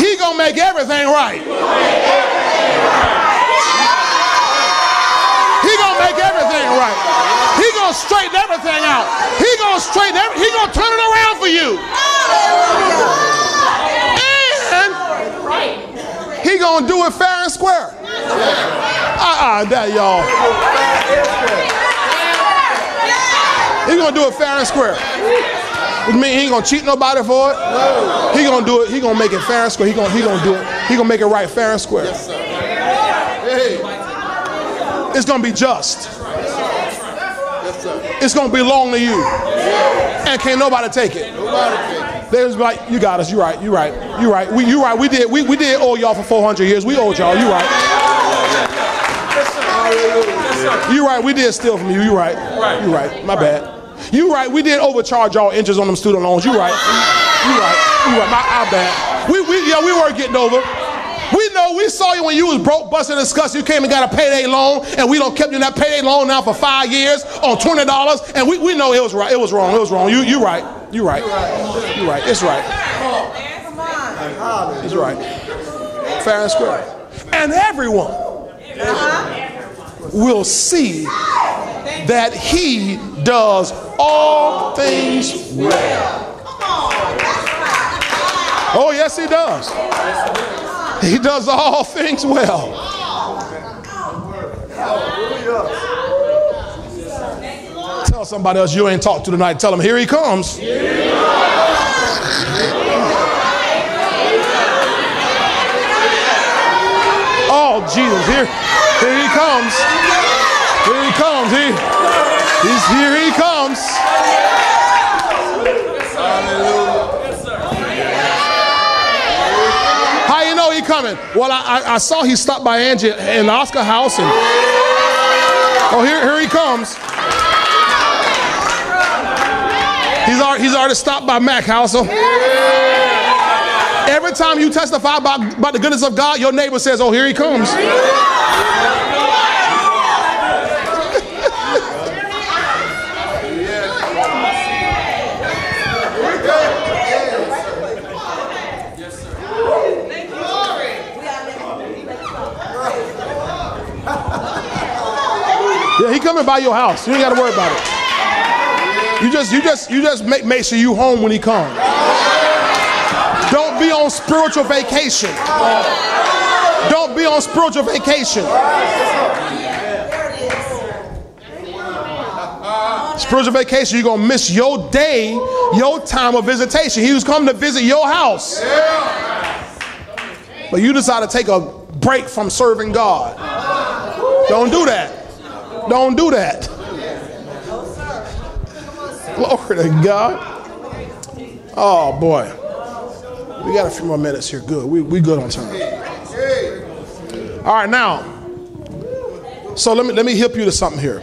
he gonna make everything right. He gonna make everything right. He gonna straighten everything out. He gonna straighten every, he gonna turn it around for you. And he gonna do it fair and square. Uh-uh, that y'all. He gonna do it fair and square. You mean he ain't gonna cheat nobody for it? No. He gonna do it. He gonna make it fair and square. He gonna he gonna do it. He gonna make it right fair and square. Yes. Hey. It's gonna be just. Yes. It's gonna belong to you. And can't nobody take it. Nobody. They just be like, you got us. You right. You right. You right. We you right. We did. We, we did owe y'all for 400 years. We owed y'all. You right. You right. We did steal from you. You right. You right. My bad. You right. We did overcharge y'all interest on them student loans. You right. You right. You right. My, our bad. We, we yeah we were getting over. We know we saw you when you was broke, busted, and disgusted. You came and got a payday loan, and we don't kept you in that payday loan now for five years on twenty dollars. And we, we know it was right. It was wrong. It was wrong. You you right. You right. You right. It's right. Come on. It's right. Fair and square. And everyone uh-huh. Will see that he does all things well. Oh, yes, he does. He does all things well. Tell somebody else you ain't talked to tonight. Tell them, here he comes. Oh, Jesus, here, here he comes. Here he comes. He, he's here he comes. Hallelujah. Yes sir. How you know he coming? Well, I, I, I saw he stopped by Angie in Oscar house and oh here, here he comes. He's already, he's already stopped by Mac house. So every time you testify about, about the goodness of God, your neighbor says, Oh, here he comes. Coming by your house. You ain't got to worry about it. You just, you just, you just make, make sure you home when he comes. Don't be on spiritual vacation. Don't be on spiritual vacation. Spiritual vacation, you're gonna miss your day, your time of visitation. He was coming to visit your house. But you decide to take a break from serving God. Don't do that. Don't do that. Glory to God. Oh boy. We got a few more minutes here. Good. We, we good on time. All right, now. So let me let me help you to something here.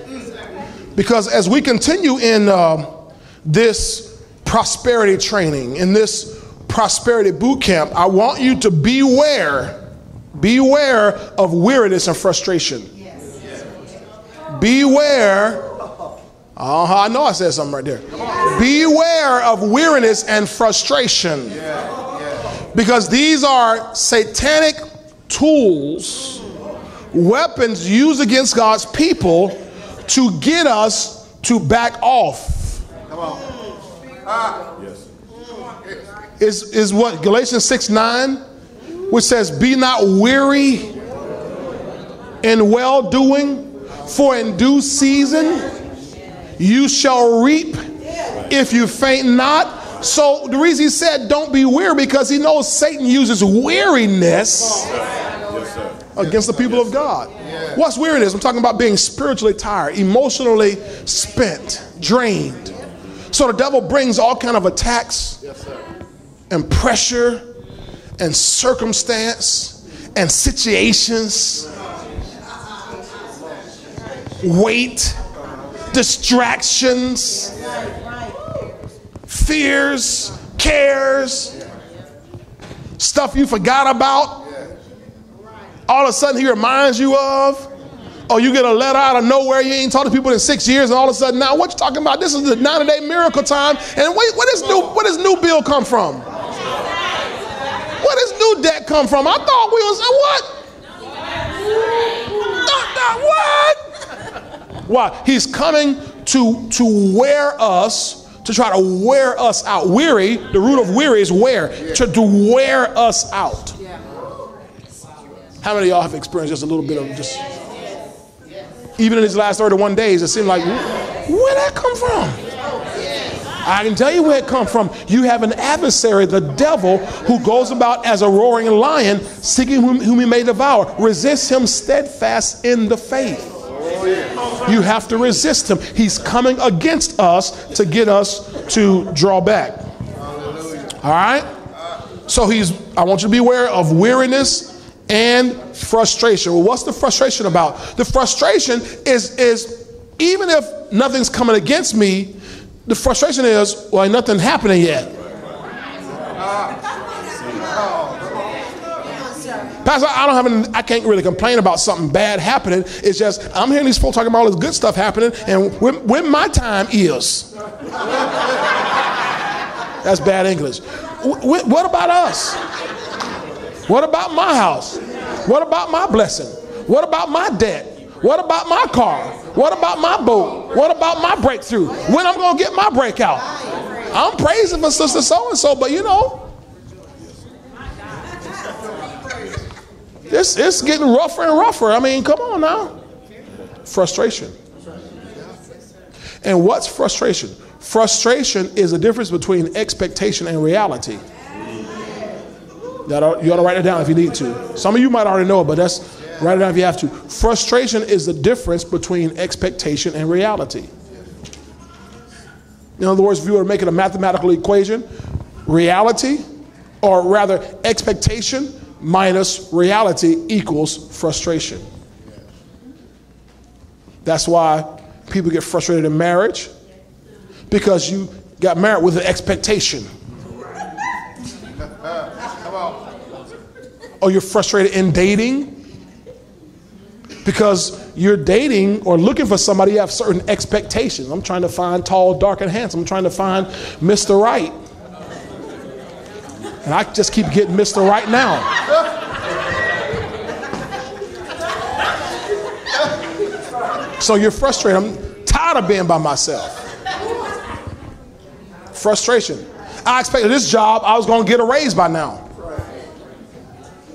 Because as we continue in uh, this prosperity training, in this prosperity boot camp, I want you to beware, beware of weariness and frustration. Beware. Uh, I know I said something right there. Beware of weariness and frustration. Because these are satanic tools, weapons used against God's people to get us to back off. come Is, is what Galatians 6 9, which says, Be not weary in well doing, for in due season you shall reap if you faint not. So the reason he said don't be weary because he knows Satan uses weariness against the people of God. What's weariness? I'm talking about being spiritually tired, emotionally spent, drained. So the devil brings all kind of attacks and pressure and circumstance and situations, weight, distractions, fears, cares, stuff you forgot about. All of a sudden, he reminds you of. Or you get a letter out of nowhere, you ain't talked to people in six years, and all of a sudden, now what you talking about? This is the 90 day miracle time. And wait, where does new where does new bill come from? Where does new debt come from? I thought we was what? Thought that- what? Why? He's coming to, to wear us, to try to wear us out. Weary, the root of weary is wear, to, to wear us out. How many of y'all have experienced just a little bit of just, even in these last 31 days, it seemed like, where'd that come from? I can tell you where it comes from. You have an adversary, the devil, who goes about as a roaring lion, seeking whom, whom he may devour. Resist him steadfast in the faith. You have to resist him. He's coming against us to get us to draw back. All right? So he's I want you to be aware of weariness and frustration. Well, what's the frustration about? The frustration is is even if nothing's coming against me, the frustration is, well, nothing happening yet. Pastor, I don't have any, I can't really complain about something bad happening. It's just I'm hearing these folks talking about all this good stuff happening, and when, when my time is. That's bad English. What about us? What about my house? What about my blessing? What about my debt? What about my car? What about my boat? What about my breakthrough? When I'm to get my breakout? I'm praising for sister so and so, but you know, it's, it's getting rougher and rougher. I mean, come on now. Frustration. And what's frustration? Frustration is the difference between expectation and reality. You ought, to, write it down if you need to. Some of you might already know it, but that's write it down if you have to. Frustration is the difference between expectation and reality. In other words, if you were it a mathematical equation, reality, or rather expectation minus reality equals frustration. That's why people get frustrated in marriage because you got married with an expectation. Or you're frustrated in dating because you're dating or looking for somebody, you have certain expectations. I'm trying to find tall, dark, and handsome. I'm trying to find Mr. Right. And I just keep getting Mr. Right now. So you're frustrated. I'm tired of being by myself. Frustration. I expected this job, I was going to get a raise by now.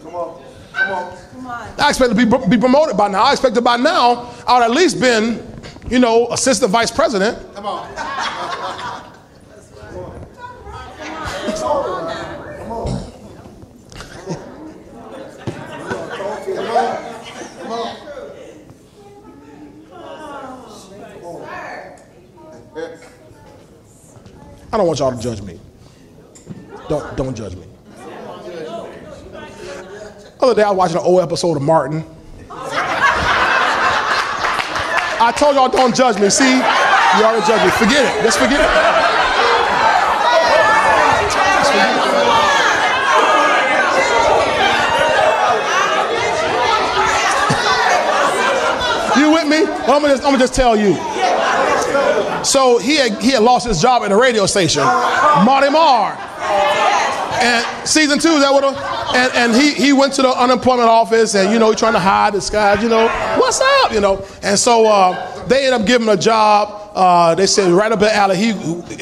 Come on. Come on. I expected to be, be promoted by now. I expected by now I would at least been, you know, assistant vice president. Come on. I don't want y'all to judge me. Don't don't judge me. Other day I was watching an old episode of Martin. I told y'all don't judge me. See, you already judged me. Forget it. Just forget it. Just forget it. You with me? Well, I'm, gonna just, I'm gonna just tell you. So he had, he had lost his job at a radio station, Marty Marr. And season two, is that what? And, and he, he went to the unemployment office and, you know, he trying to hide, disguise, you know, what's up, you know. And so uh, they ended up giving him a job. Uh, they said right up the alley, he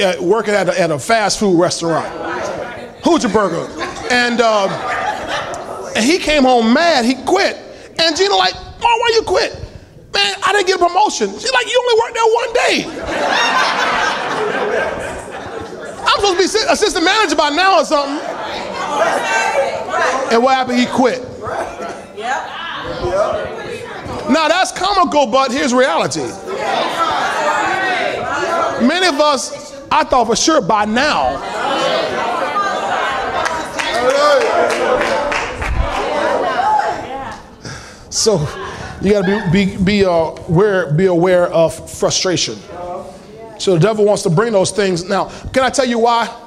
uh, working at a, at a fast food restaurant, Hoocher Burger. And, uh, and he came home mad. He quit. And Gina like, Mom, why you quit? Man, I didn't get a promotion. She's like, you only worked there one day. I'm supposed to be assistant manager by now or something. And what happened? He quit. Now that's comical, but here's reality. Many of us, I thought for sure by now, so you got to be be be, uh, aware, be aware of frustration. So the devil wants to bring those things. Now, can I tell you why?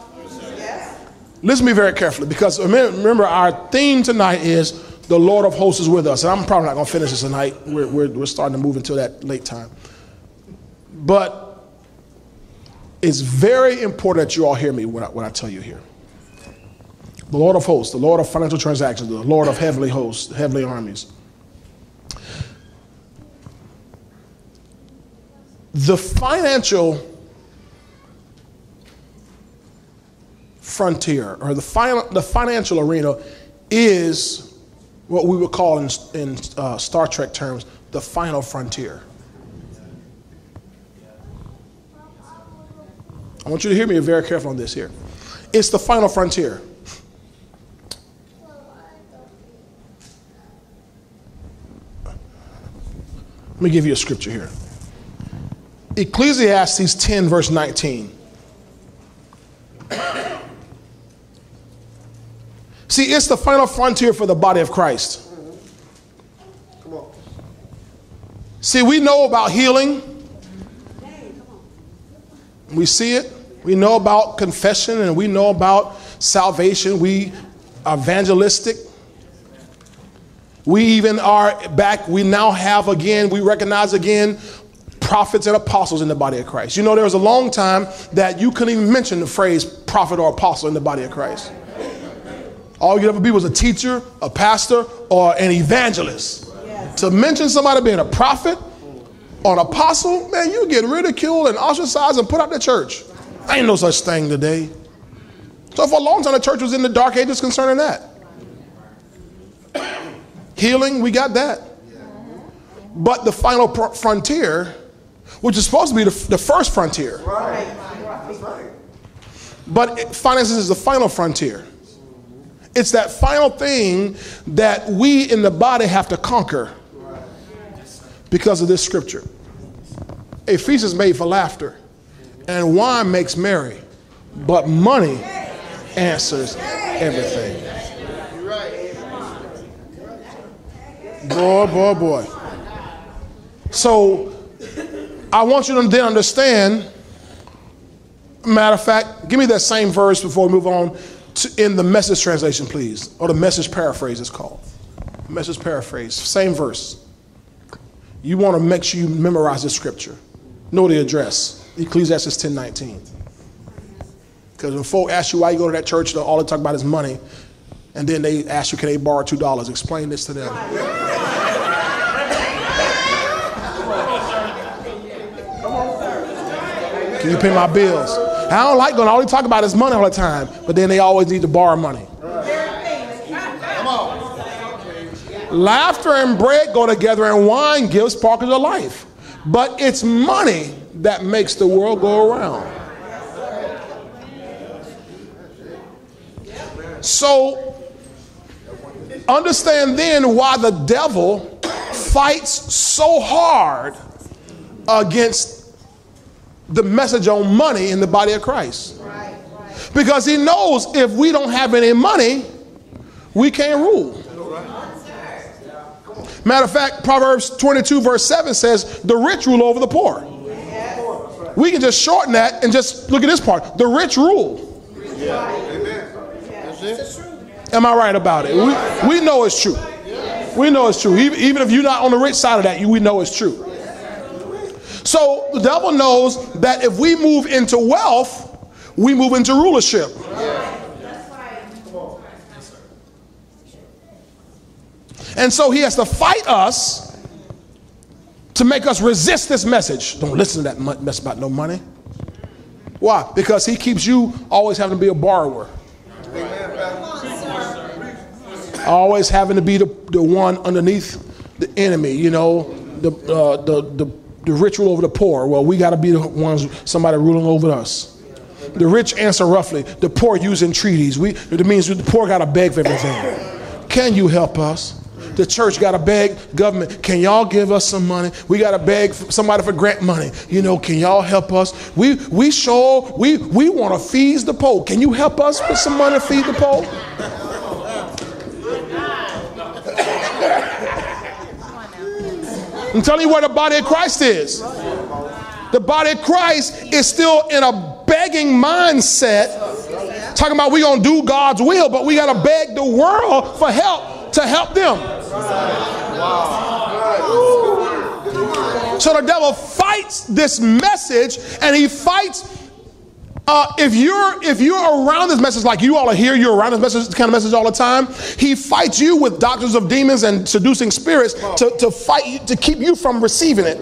Listen to me very carefully because remember, our theme tonight is the Lord of hosts is with us. And I'm probably not going to finish this tonight. We're, we're, we're starting to move into that late time. But it's very important that you all hear me when I, when I tell you here. The Lord of hosts, the Lord of financial transactions, the Lord of heavenly hosts, heavenly armies. The financial frontier or the, the financial arena is what we would call in, in uh, Star Trek terms the final frontier. I want you to hear me very careful on this here. It's the final frontier. Let me give you a scripture here. Ecclesiastes 10, verse 19. See, it's the final frontier for the body of Christ. Come on. See, we know about healing. We see it. We know about confession and we know about salvation. We evangelistic. We even are back, we now have again, we recognize again prophets and apostles in the body of Christ. You know, there was a long time that you couldn't even mention the phrase prophet or apostle in the body of Christ. All you'd ever be was a teacher, a pastor, or an evangelist. To mention somebody being a prophet or an apostle, man, you get ridiculed and ostracized and put out the church. Ain't no such thing today. So for a long time, the church was in the dark ages concerning that. Healing, we got that. But the final frontier, which is supposed to be the, the first frontier, Right. Right. but finances is the final frontier. It's that final thing that we in the body have to conquer because of this scripture. A feast is made for laughter, and wine makes merry, but money answers everything. Boy, boy, boy. So I want you to then understand. Matter of fact, give me that same verse before we move on to, in the message translation, please, or the message paraphrase it's called. Message paraphrase, same verse. You want to make sure you memorize the scripture. Know the address, Ecclesiastes 10 19. Because when folk ask you why you go to that church, all they talk about is money. And then they ask you, can they borrow $2? Explain this to them. Can you pay my bills? I don't like going, all they talk about is money all the time, but then they always need to borrow money. Laughter and bread go together, and wine gives sparkles of life. But it's money that makes the world go around. So, understand then why the devil fights so hard against the message on money in the body of Christ. Because he knows if we don't have any money, we can't rule. Matter of fact, Proverbs 22, verse 7 says, The rich rule over the poor. We can just shorten that and just look at this part. The rich rule. Am I right about it? We, we know it's true. We know it's true. Even, if you're not on the rich side of that, we know it's true. So the devil knows that if we move into wealth, we move into rulership. And so he has to fight us to make us resist this message. Don't listen to that mess about no money. Why? Because he keeps you always having to be a borrower. Always having to be the, the one underneath the enemy, you know, the, uh, the, the, the rich rule over the poor. Well, we got to be the ones, somebody ruling over us. The rich answer roughly, the poor use entreaties. We, it means the poor got to beg for everything. Can you help us? The church got to beg government. Can y'all give us some money? We got to beg somebody for grant money. You know, can y'all help us? We we sure we we want to feed the poor. Can you help us with some money feed the poor? I'm telling you where the body of Christ is. The body of Christ is still in a begging mindset, talking about we gonna do God's will, but we gotta beg the world for help to help them. So the devil fights this message, and he fights. Uh, if you're if you're around this message like you all are here, you're around this message this kind of message all the time. He fights you with doctrines of demons and seducing spirits to, to fight you to keep you from receiving it.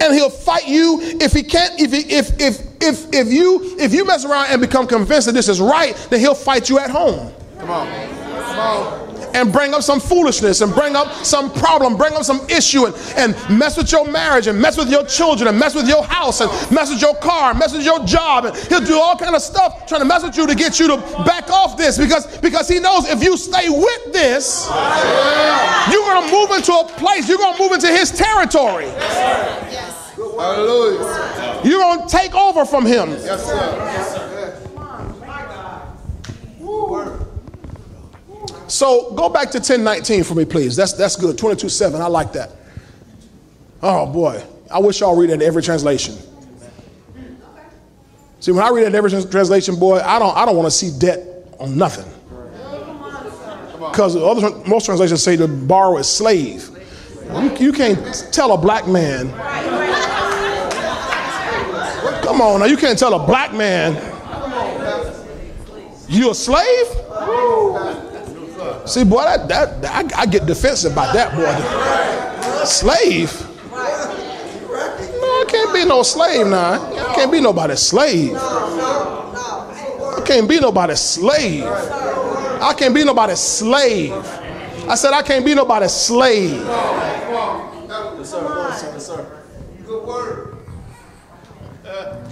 And he'll fight you if he can't if he, if if if if you if you mess around and become convinced that this is right, then he'll fight you at home. Come on. Come on. And bring up some foolishness and bring up some problem, bring up some issue and, and mess with your marriage and mess with your children and mess with your house and mess with your car, and mess with your job. And he'll do all kind of stuff trying to mess with you to get you to back off this because, because he knows if you stay with this, you're going to move into a place, you're going to move into his territory. Yes. Hallelujah. You're going to take over from him. Yes, sir. So go back to 1019 for me, please. That's, that's good. 22 7. I like that. Oh, boy. I wish y'all read that in every translation. See, when I read that in every translation, boy, I don't, I don't want to see debt on nothing. Because most translations say the borrower is slave. You, you can't tell a black man. Come on now, you can't tell a black man you a slave? See, boy, that, that, that- I, I get defensive about that, boy. Slave? No, I can't be no slave now. I can't be nobody's slave. I can't be nobody's slave. I can't be nobody's slave. I said I can't be nobody's slave.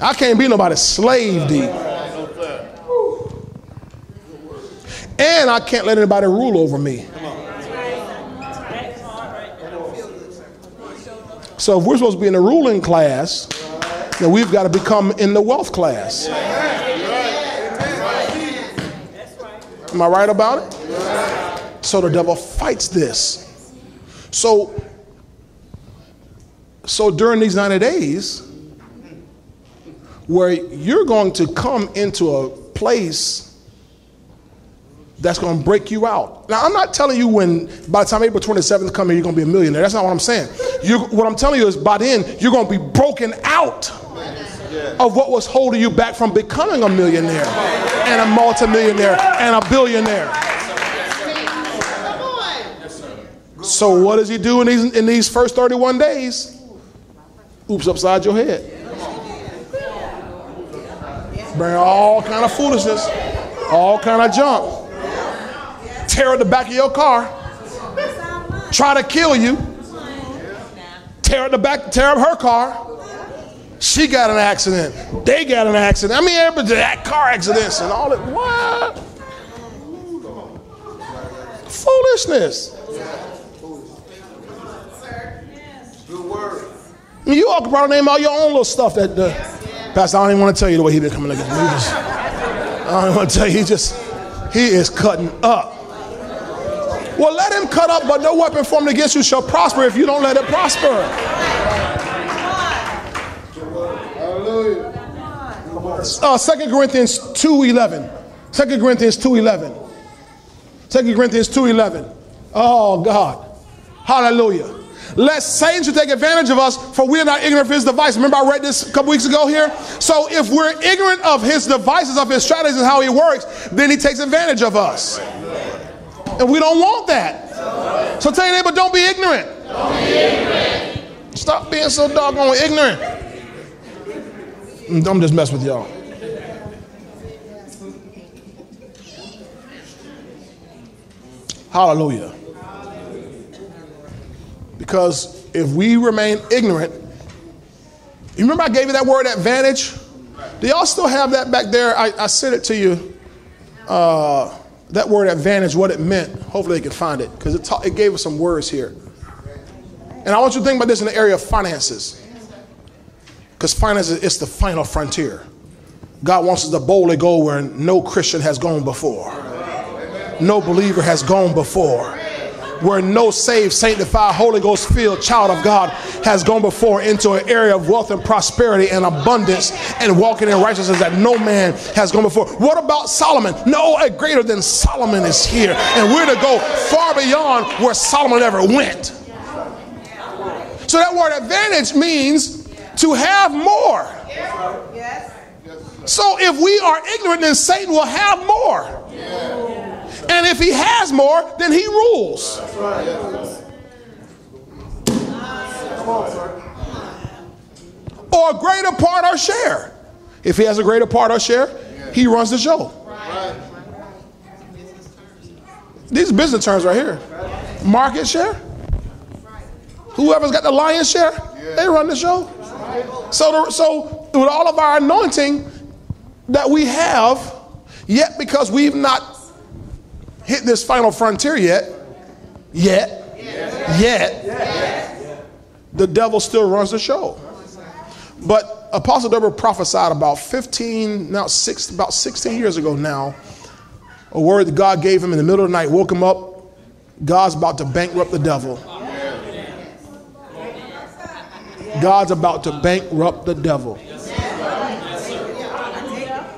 I can't be nobody's slave, D. And I can't let anybody rule over me. So if we're supposed to be in the ruling class, then we've got to become in the wealth class. Am I right about it? So the devil fights this. So, so during these 90 days, where you're going to come into a place that's going to break you out. Now, I'm not telling you when, by the time April 27th comes, you're going to be a millionaire. That's not what I'm saying. You, what I'm telling you is by then, you're going to be broken out of what was holding you back from becoming a millionaire and a multimillionaire and a billionaire. So, what does he do in these, in these first 31 days? Oops, upside your head. Bring all kind of foolishness, all kind of junk. Tear at the back of your car. Try to kill you. Tear at the back, tear up her car. She got an accident. They got an accident. I mean, everybody that car accidents and all that. What? Foolishness. You all can probably name all your own little stuff that the Pastor, I don't even want to tell you the way he been coming against me. Just, I don't want to tell you. He just, he is cutting up. Well, let him cut up, but no weapon formed against you shall prosper if you don't let it prosper. Uh, 2 Corinthians 2.11. 2 Corinthians 2.11. 2 Corinthians 2.11. Oh, God. Hallelujah. Lest Satan should take advantage of us, for we are not ignorant of his device. Remember, I read this a couple weeks ago here? So, if we're ignorant of his devices, of his strategies, and how he works, then he takes advantage of us. And we don't want that. So, tell your neighbor, don't be ignorant. Stop being so doggone ignorant. I'm just messing with y'all. Hallelujah. Because if we remain ignorant, you remember I gave you that word advantage? Do y'all still have that back there? I, I sent it to you. Uh, that word advantage, what it meant. Hopefully, they can find it because it, ta- it gave us some words here. And I want you to think about this in the area of finances. Because finances is the final frontier. God wants us to boldly go where no Christian has gone before, no believer has gone before, where no saved, sanctified, Holy Ghost filled child of God has gone before into an area of wealth and prosperity and abundance and walking in righteousness that no man has gone before. What about Solomon? No, a greater than Solomon is here, and we're to go far beyond where Solomon ever went. So that word advantage means to have more. So if we are ignorant, then Satan will have more. And if he has more, then he rules. Or a greater part or share. If he has a greater part or share, he runs the show. These business terms right here. Market share. Whoever's got the lion's share, they run the show. So, the, so with all of our anointing that we have, yet because we've not hit this final frontier yet, yet, yet, the devil still runs the show. But Apostle Deborah prophesied about 15, now six, about 16 years ago now, a word that God gave him in the middle of the night, woke him up. God's about to bankrupt the devil. God's about to bankrupt the devil.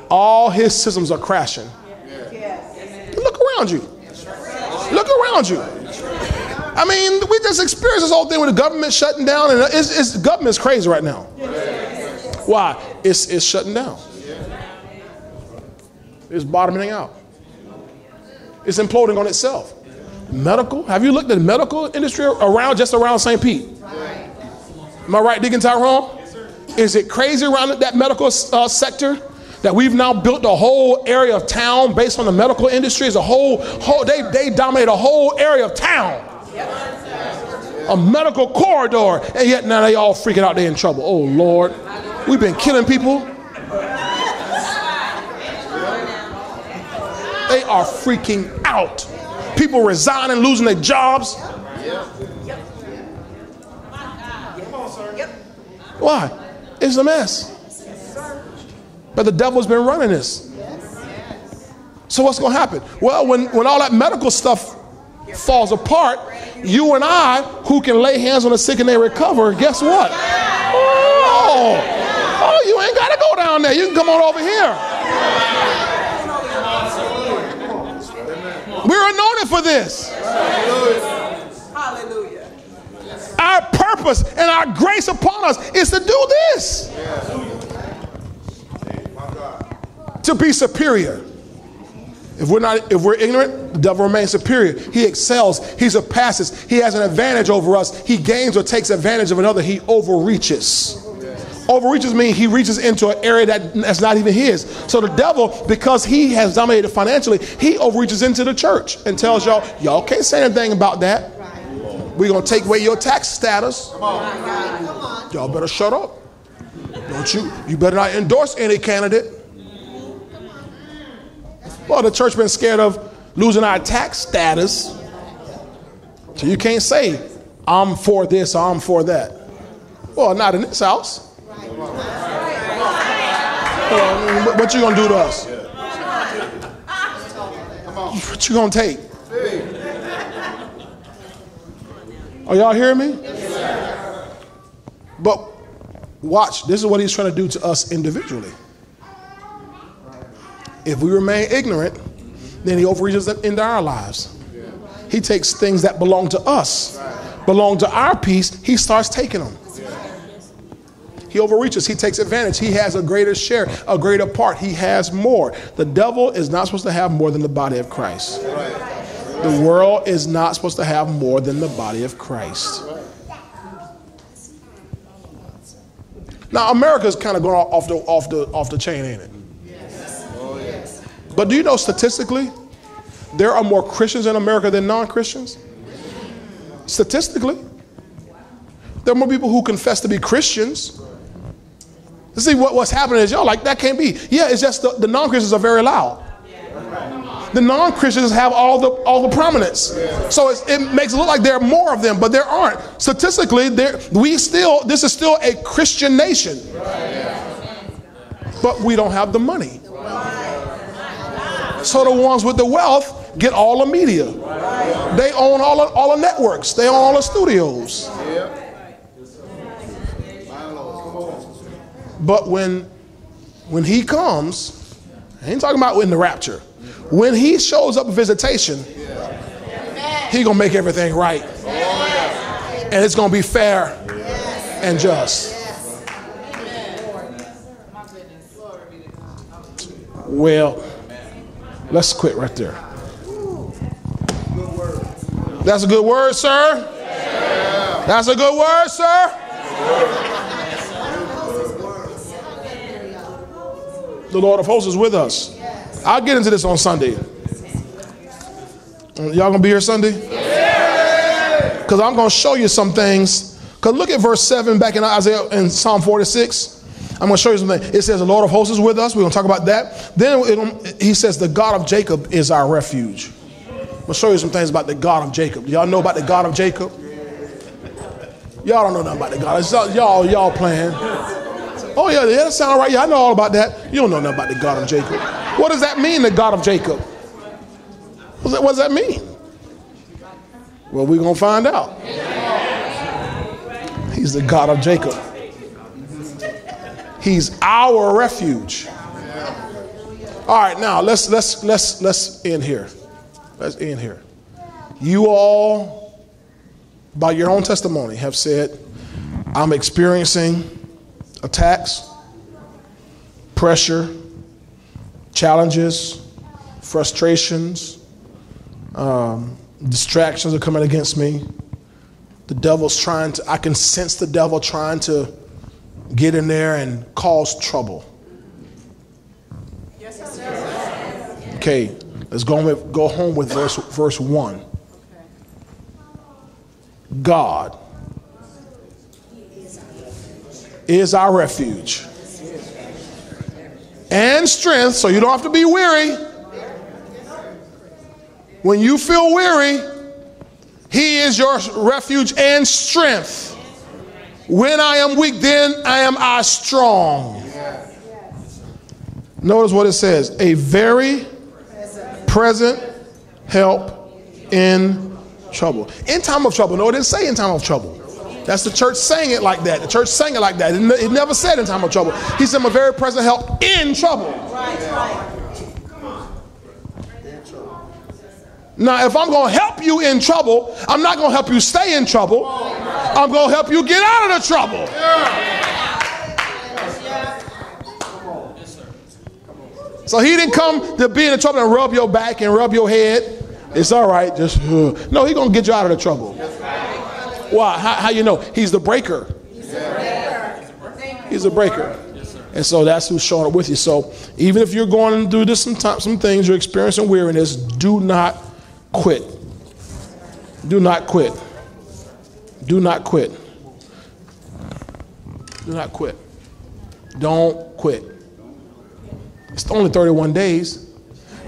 All his systems are crashing. Look around you. Look around you. I mean, we just experienced this whole thing with the government shutting down, and it's, it's government's crazy right now. Why? It's, it's shutting down. It's bottoming out. It's imploding on itself. Medical. Have you looked at the medical industry around just around St. Pete? Am I right, Deacon Tyrone? Is it crazy around that medical uh, sector that we've now built a whole area of town based on the medical industry? Is a whole, whole they, they dominate a whole area of town. A medical corridor, and yet now they all freaking out. They in trouble. Oh Lord, we've been killing people. They are freaking out. People resigning, losing their jobs. Why? It's a mess. But the devil's been running this. So what's going to happen? Well, when, when all that medical stuff falls apart, you and I, who can lay hands on the sick and they recover, guess what? Oh, oh you ain't got to go down there. You can come on over here. We're anointed for this. Hallelujah. Our purpose and our grace upon us is to do this. To be superior. If we're not, if we're ignorant, the devil remains superior. He excels, he surpasses, he has an advantage over us. He gains or takes advantage of another, he overreaches. Overreaches means he reaches into an area that, that's not even his. So the devil, because he has dominated financially, he overreaches into the church and tells y'all, y'all can't say anything about that. We're gonna take away your tax status. Y'all better shut up. Don't you? You better not endorse any candidate. Well, the church been scared of losing our tax status. So you can't say, I'm for this or I'm for that. Well, not in this house. What you gonna do to us? What you gonna take? Are y'all hearing me? But watch, this is what he's trying to do to us individually. If we remain ignorant, then he overreaches into our lives. He takes things that belong to us, belong to our peace, he starts taking them. He overreaches, he takes advantage, he has a greater share, a greater part, he has more. The devil is not supposed to have more than the body of Christ. The world is not supposed to have more than the body of Christ. Now, America's kind of going off the, off, the, off the chain, ain't it? But do you know statistically, there are more Christians in America than non Christians? Statistically, there are more people who confess to be Christians. See, what, what's happening is y'all like, that can't be. Yeah, it's just the, the non Christians are very loud. The non Christians have all the, all the prominence. So it makes it look like there are more of them, but there aren't. Statistically, there, we still, this is still a Christian nation. But we don't have the money. So the ones with the wealth get all the media. They own all the, all the networks. They own all the studios. But when when he comes, I ain't talking about in the rapture. When he shows up visitation, he gonna make everything right. And it's gonna be fair and just. Well, let's quit right there. That's a good word, sir. That's a good word, sir. The Lord of hosts is with us. I'll get into this on Sunday. Mm, y'all gonna be here Sunday? Because I'm gonna show you some things. Because look at verse 7 back in Isaiah in Psalm 46. I'm going to show you something. It says, The Lord of hosts is with us. We're going to talk about that. Then it, he says, The God of Jacob is our refuge. I'm going to show you some things about the God of Jacob. Y'all know about the God of Jacob? Y'all don't know nothing about the God. It's y'all, y'all playing. Oh, yeah, that sounds right. Yeah, I know all about that. You don't know nothing about the God of Jacob. What does that mean, the God of Jacob? What does that mean? Well, we're going to find out. He's the God of Jacob. He's our refuge. All right, now let's let's let's let's end here. Let's end here. You all, by your own testimony, have said, I'm experiencing attacks, pressure, challenges, frustrations, um, distractions are coming against me. The devil's trying to, I can sense the devil trying to get in there and cause trouble. Yes, sir. Okay, let's go, with, go home with verse, verse 1. God is our refuge and strength, so you don't have to be weary. When you feel weary, He is your refuge and strength. When I am weak, then I am I strong. Notice what it says a very present help in trouble. In time of trouble. No, it didn't say in time of trouble. That's the church saying it like that. The church saying it like that. It never said in time of trouble. He said, a very present help in trouble. Now, if I'm going to help you in trouble, I'm not going to help you stay in trouble. I'm going to help you get out of the trouble. So he didn't come to be in the trouble and rub your back and rub your head. It's all right. Just uh. no. He's gonna get you out of the trouble. Why? How, how you know? He's the breaker. He's a breaker. He's a breaker. And so that's who's showing up with you. So even if you're going through this some time, some things, you're experiencing weariness, do not quit. Do not quit. Do not quit. Do not quit. Don't quit. It's only 31 days.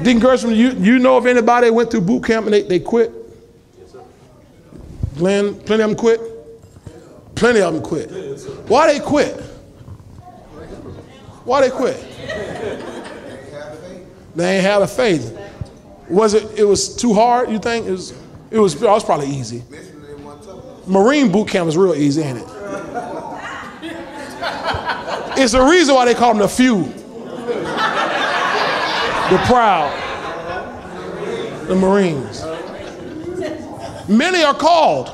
Deacon Gershman, you, you know if anybody went through boot camp and they, they quit? Glenn, plenty of them quit? Plenty of them quit. Why they quit? Why they quit? They ain't had a faith. Was it? It was too hard. You think it was? It was. It was probably easy. Marine boot camp is real easy, ain't it? It's the reason why they call them the few, the proud, the Marines. Many are called.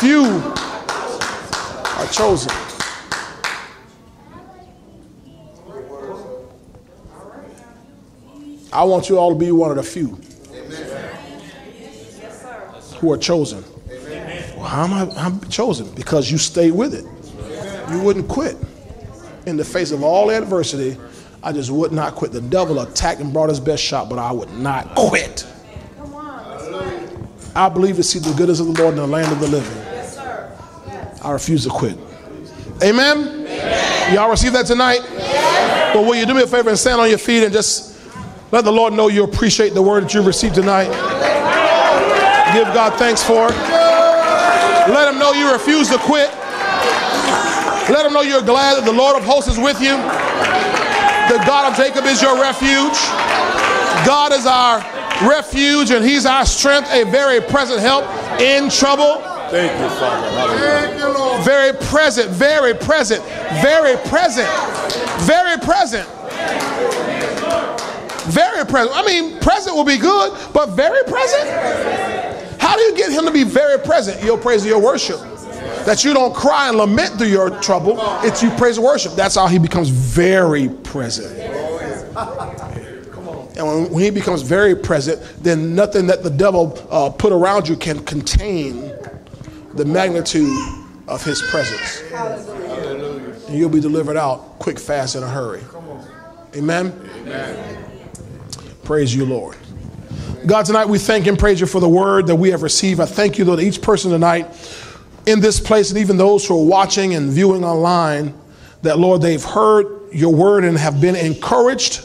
Few are chosen. I want you all to be one of the few who are chosen. Well, how am I I'm chosen? Because you stayed with it. You wouldn't quit. In the face of all adversity, I just would not quit. The devil attacked and brought his best shot, but I would not quit. Come on, I believe to see the goodness of the Lord in the land of the living. Yes, sir. I refuse to quit. Amen? Y'all receive that tonight? But will you do me a favor and stand on your feet and just let the Lord know you appreciate the word that you received tonight? Give God thanks for it. Let him know you refuse to quit. Let him know you're glad that the Lord of hosts is with you. The God of Jacob is your refuge. God is our refuge and he's our strength, a very present help in trouble. Thank you, Father. Thank you, Lord. Very present, very present, very present, very present. Very present. I mean, present will be good, but very present? How do you get him to be very present? Your praise and your worship. That you don't cry and lament through your trouble. It's you praise and worship. That's how he becomes very present. And when, he becomes very present, then nothing that the devil uh, put around you can contain the magnitude of his presence. And you'll be delivered out quick, fast, in a hurry. Amen. Praise you, Lord. God, tonight we thank and praise you for the word that we have received. I thank you, Lord, that each person tonight in this place, and even those who are watching and viewing online, that, Lord, they've heard your word and have been encouraged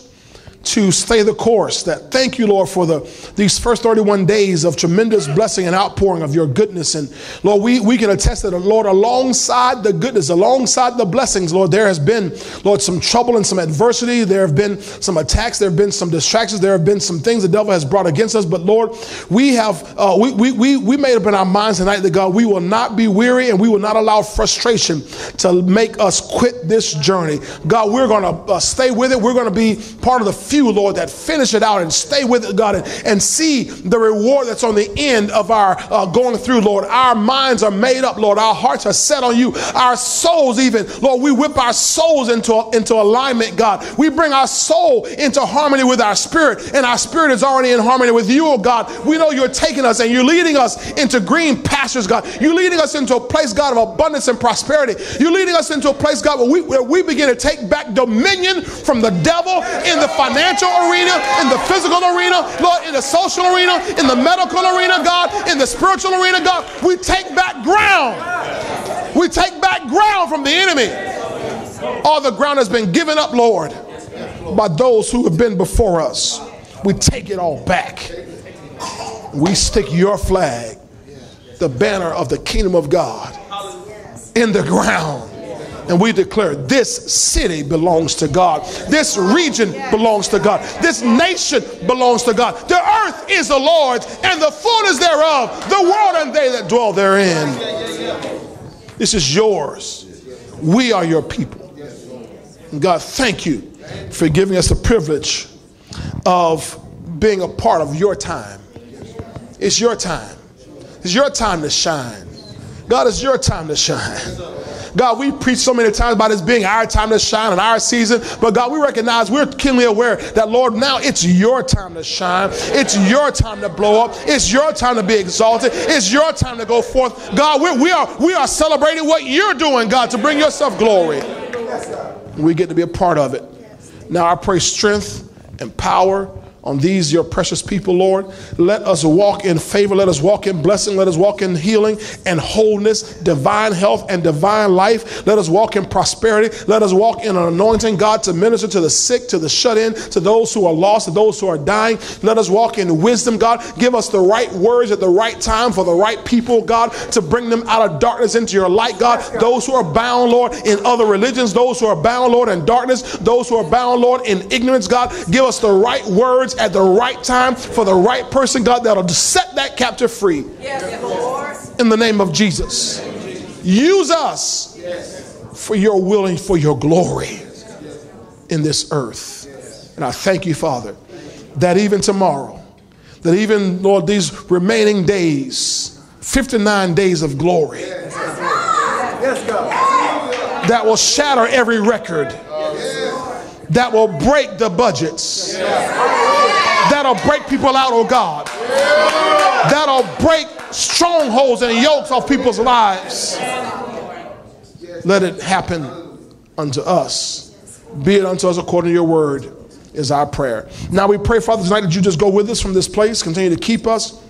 to stay the course. That thank you, Lord, for the these first 31 days of tremendous blessing and outpouring of your goodness. And Lord, we, we can attest that, Lord, alongside the goodness, alongside the blessings, Lord, there has been, Lord, some trouble and some adversity. There have been some attacks. There have been some distractions. There have been some things the devil has brought against us. But Lord, we have uh, we, we, we, we made up in our minds tonight that God, we will not be weary and we will not allow frustration to make us quit this journey. God, we're going to uh, stay with it. We're going to be part of the few, Lord, that finish it out and stay with it, God, and, and see the reward that's on the end of our uh, going through, Lord. Our minds are made up, Lord. Our hearts are set on you. Our souls, even, Lord, we whip our souls into, into alignment, God. We bring our soul into harmony with our spirit, and our spirit is already in harmony with you, oh God. We know you're taking us and you're leading us into green pastures, God. You're leading us into a place, God, of abundance and prosperity. You're leading us into a place, God, where we, where we begin to take back dominion from the devil in the financial arena, in the physical arena, Lord, in the social arena, in the medical arena, God, in the spiritual arena, God. We take back ground. We take back ground from the enemy. All the ground has been given up, Lord, by those who have been before us. We take it all back. We stick your flag, the banner of the kingdom of God, in the ground. And we declare this city belongs to God. This region belongs to God. This nation belongs to God. The earth is the Lord's and the fullness thereof, the world and they that dwell therein. This is yours. We are your people. And God, thank you for giving us the privilege of being a part of your time. It's your time. It's your time to shine. God, it's your time to shine. God, we preach so many times about this being our time to shine and our season, but God, we recognize we're keenly aware that, Lord, now it's your time to shine. It's your time to blow up. It's your time to be exalted. It's your time to go forth. God, we, we are we are celebrating what you're doing, God, to bring yourself glory. We get to be a part of it. Now I pray strength and power on these your precious people, Lord. Let us walk in favor. Let us walk in blessing. Let us walk in healing and wholeness, divine health and divine life. Let us walk in prosperity. Let us walk in an anointing, God, to minister to the sick, to the shut in, to those who are lost, to those who are dying. Let us walk in wisdom, God. Give us the right words at the right time for the right people, God, to bring them out of darkness into your light, God. Those who are bound, Lord, in other religions, those who are bound, Lord, in darkness, those who are bound, Lord, in ignorance, God. Give us the right words at the right time for the right person, God, that'll set that captive free. Yes, In the name of Jesus. Use us for your will and for your glory in this earth. And I thank you, Father, that even tomorrow, that even, Lord, these remaining days, 59 days of glory, that will shatter every record, that will break the budgets, that'll break people out, oh God, that'll break strongholds and yokes off people's lives. Let it happen unto us. Be it unto us according to your word, is our prayer. Now we pray, Father, tonight that you just go with us from this place, continue to keep us.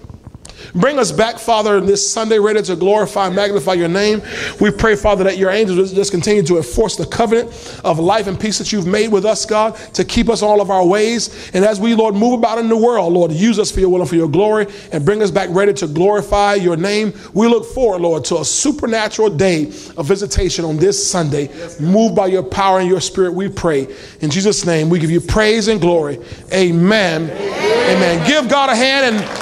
Bring us back, Father, this Sunday, ready to glorify and magnify your name. We pray, Father, that your angels just continue to enforce the covenant of life and peace that you've made with us, God, to keep us all of our ways. And as we, Lord, move about in the world, Lord, use us for your will and for your glory and bring us back ready to glorify your name. We look forward, Lord, to a supernatural day of visitation on this Sunday. Move by your power and your spirit, we pray. In Jesus' name, we give you praise and glory. Amen. Amen. Give God a hand and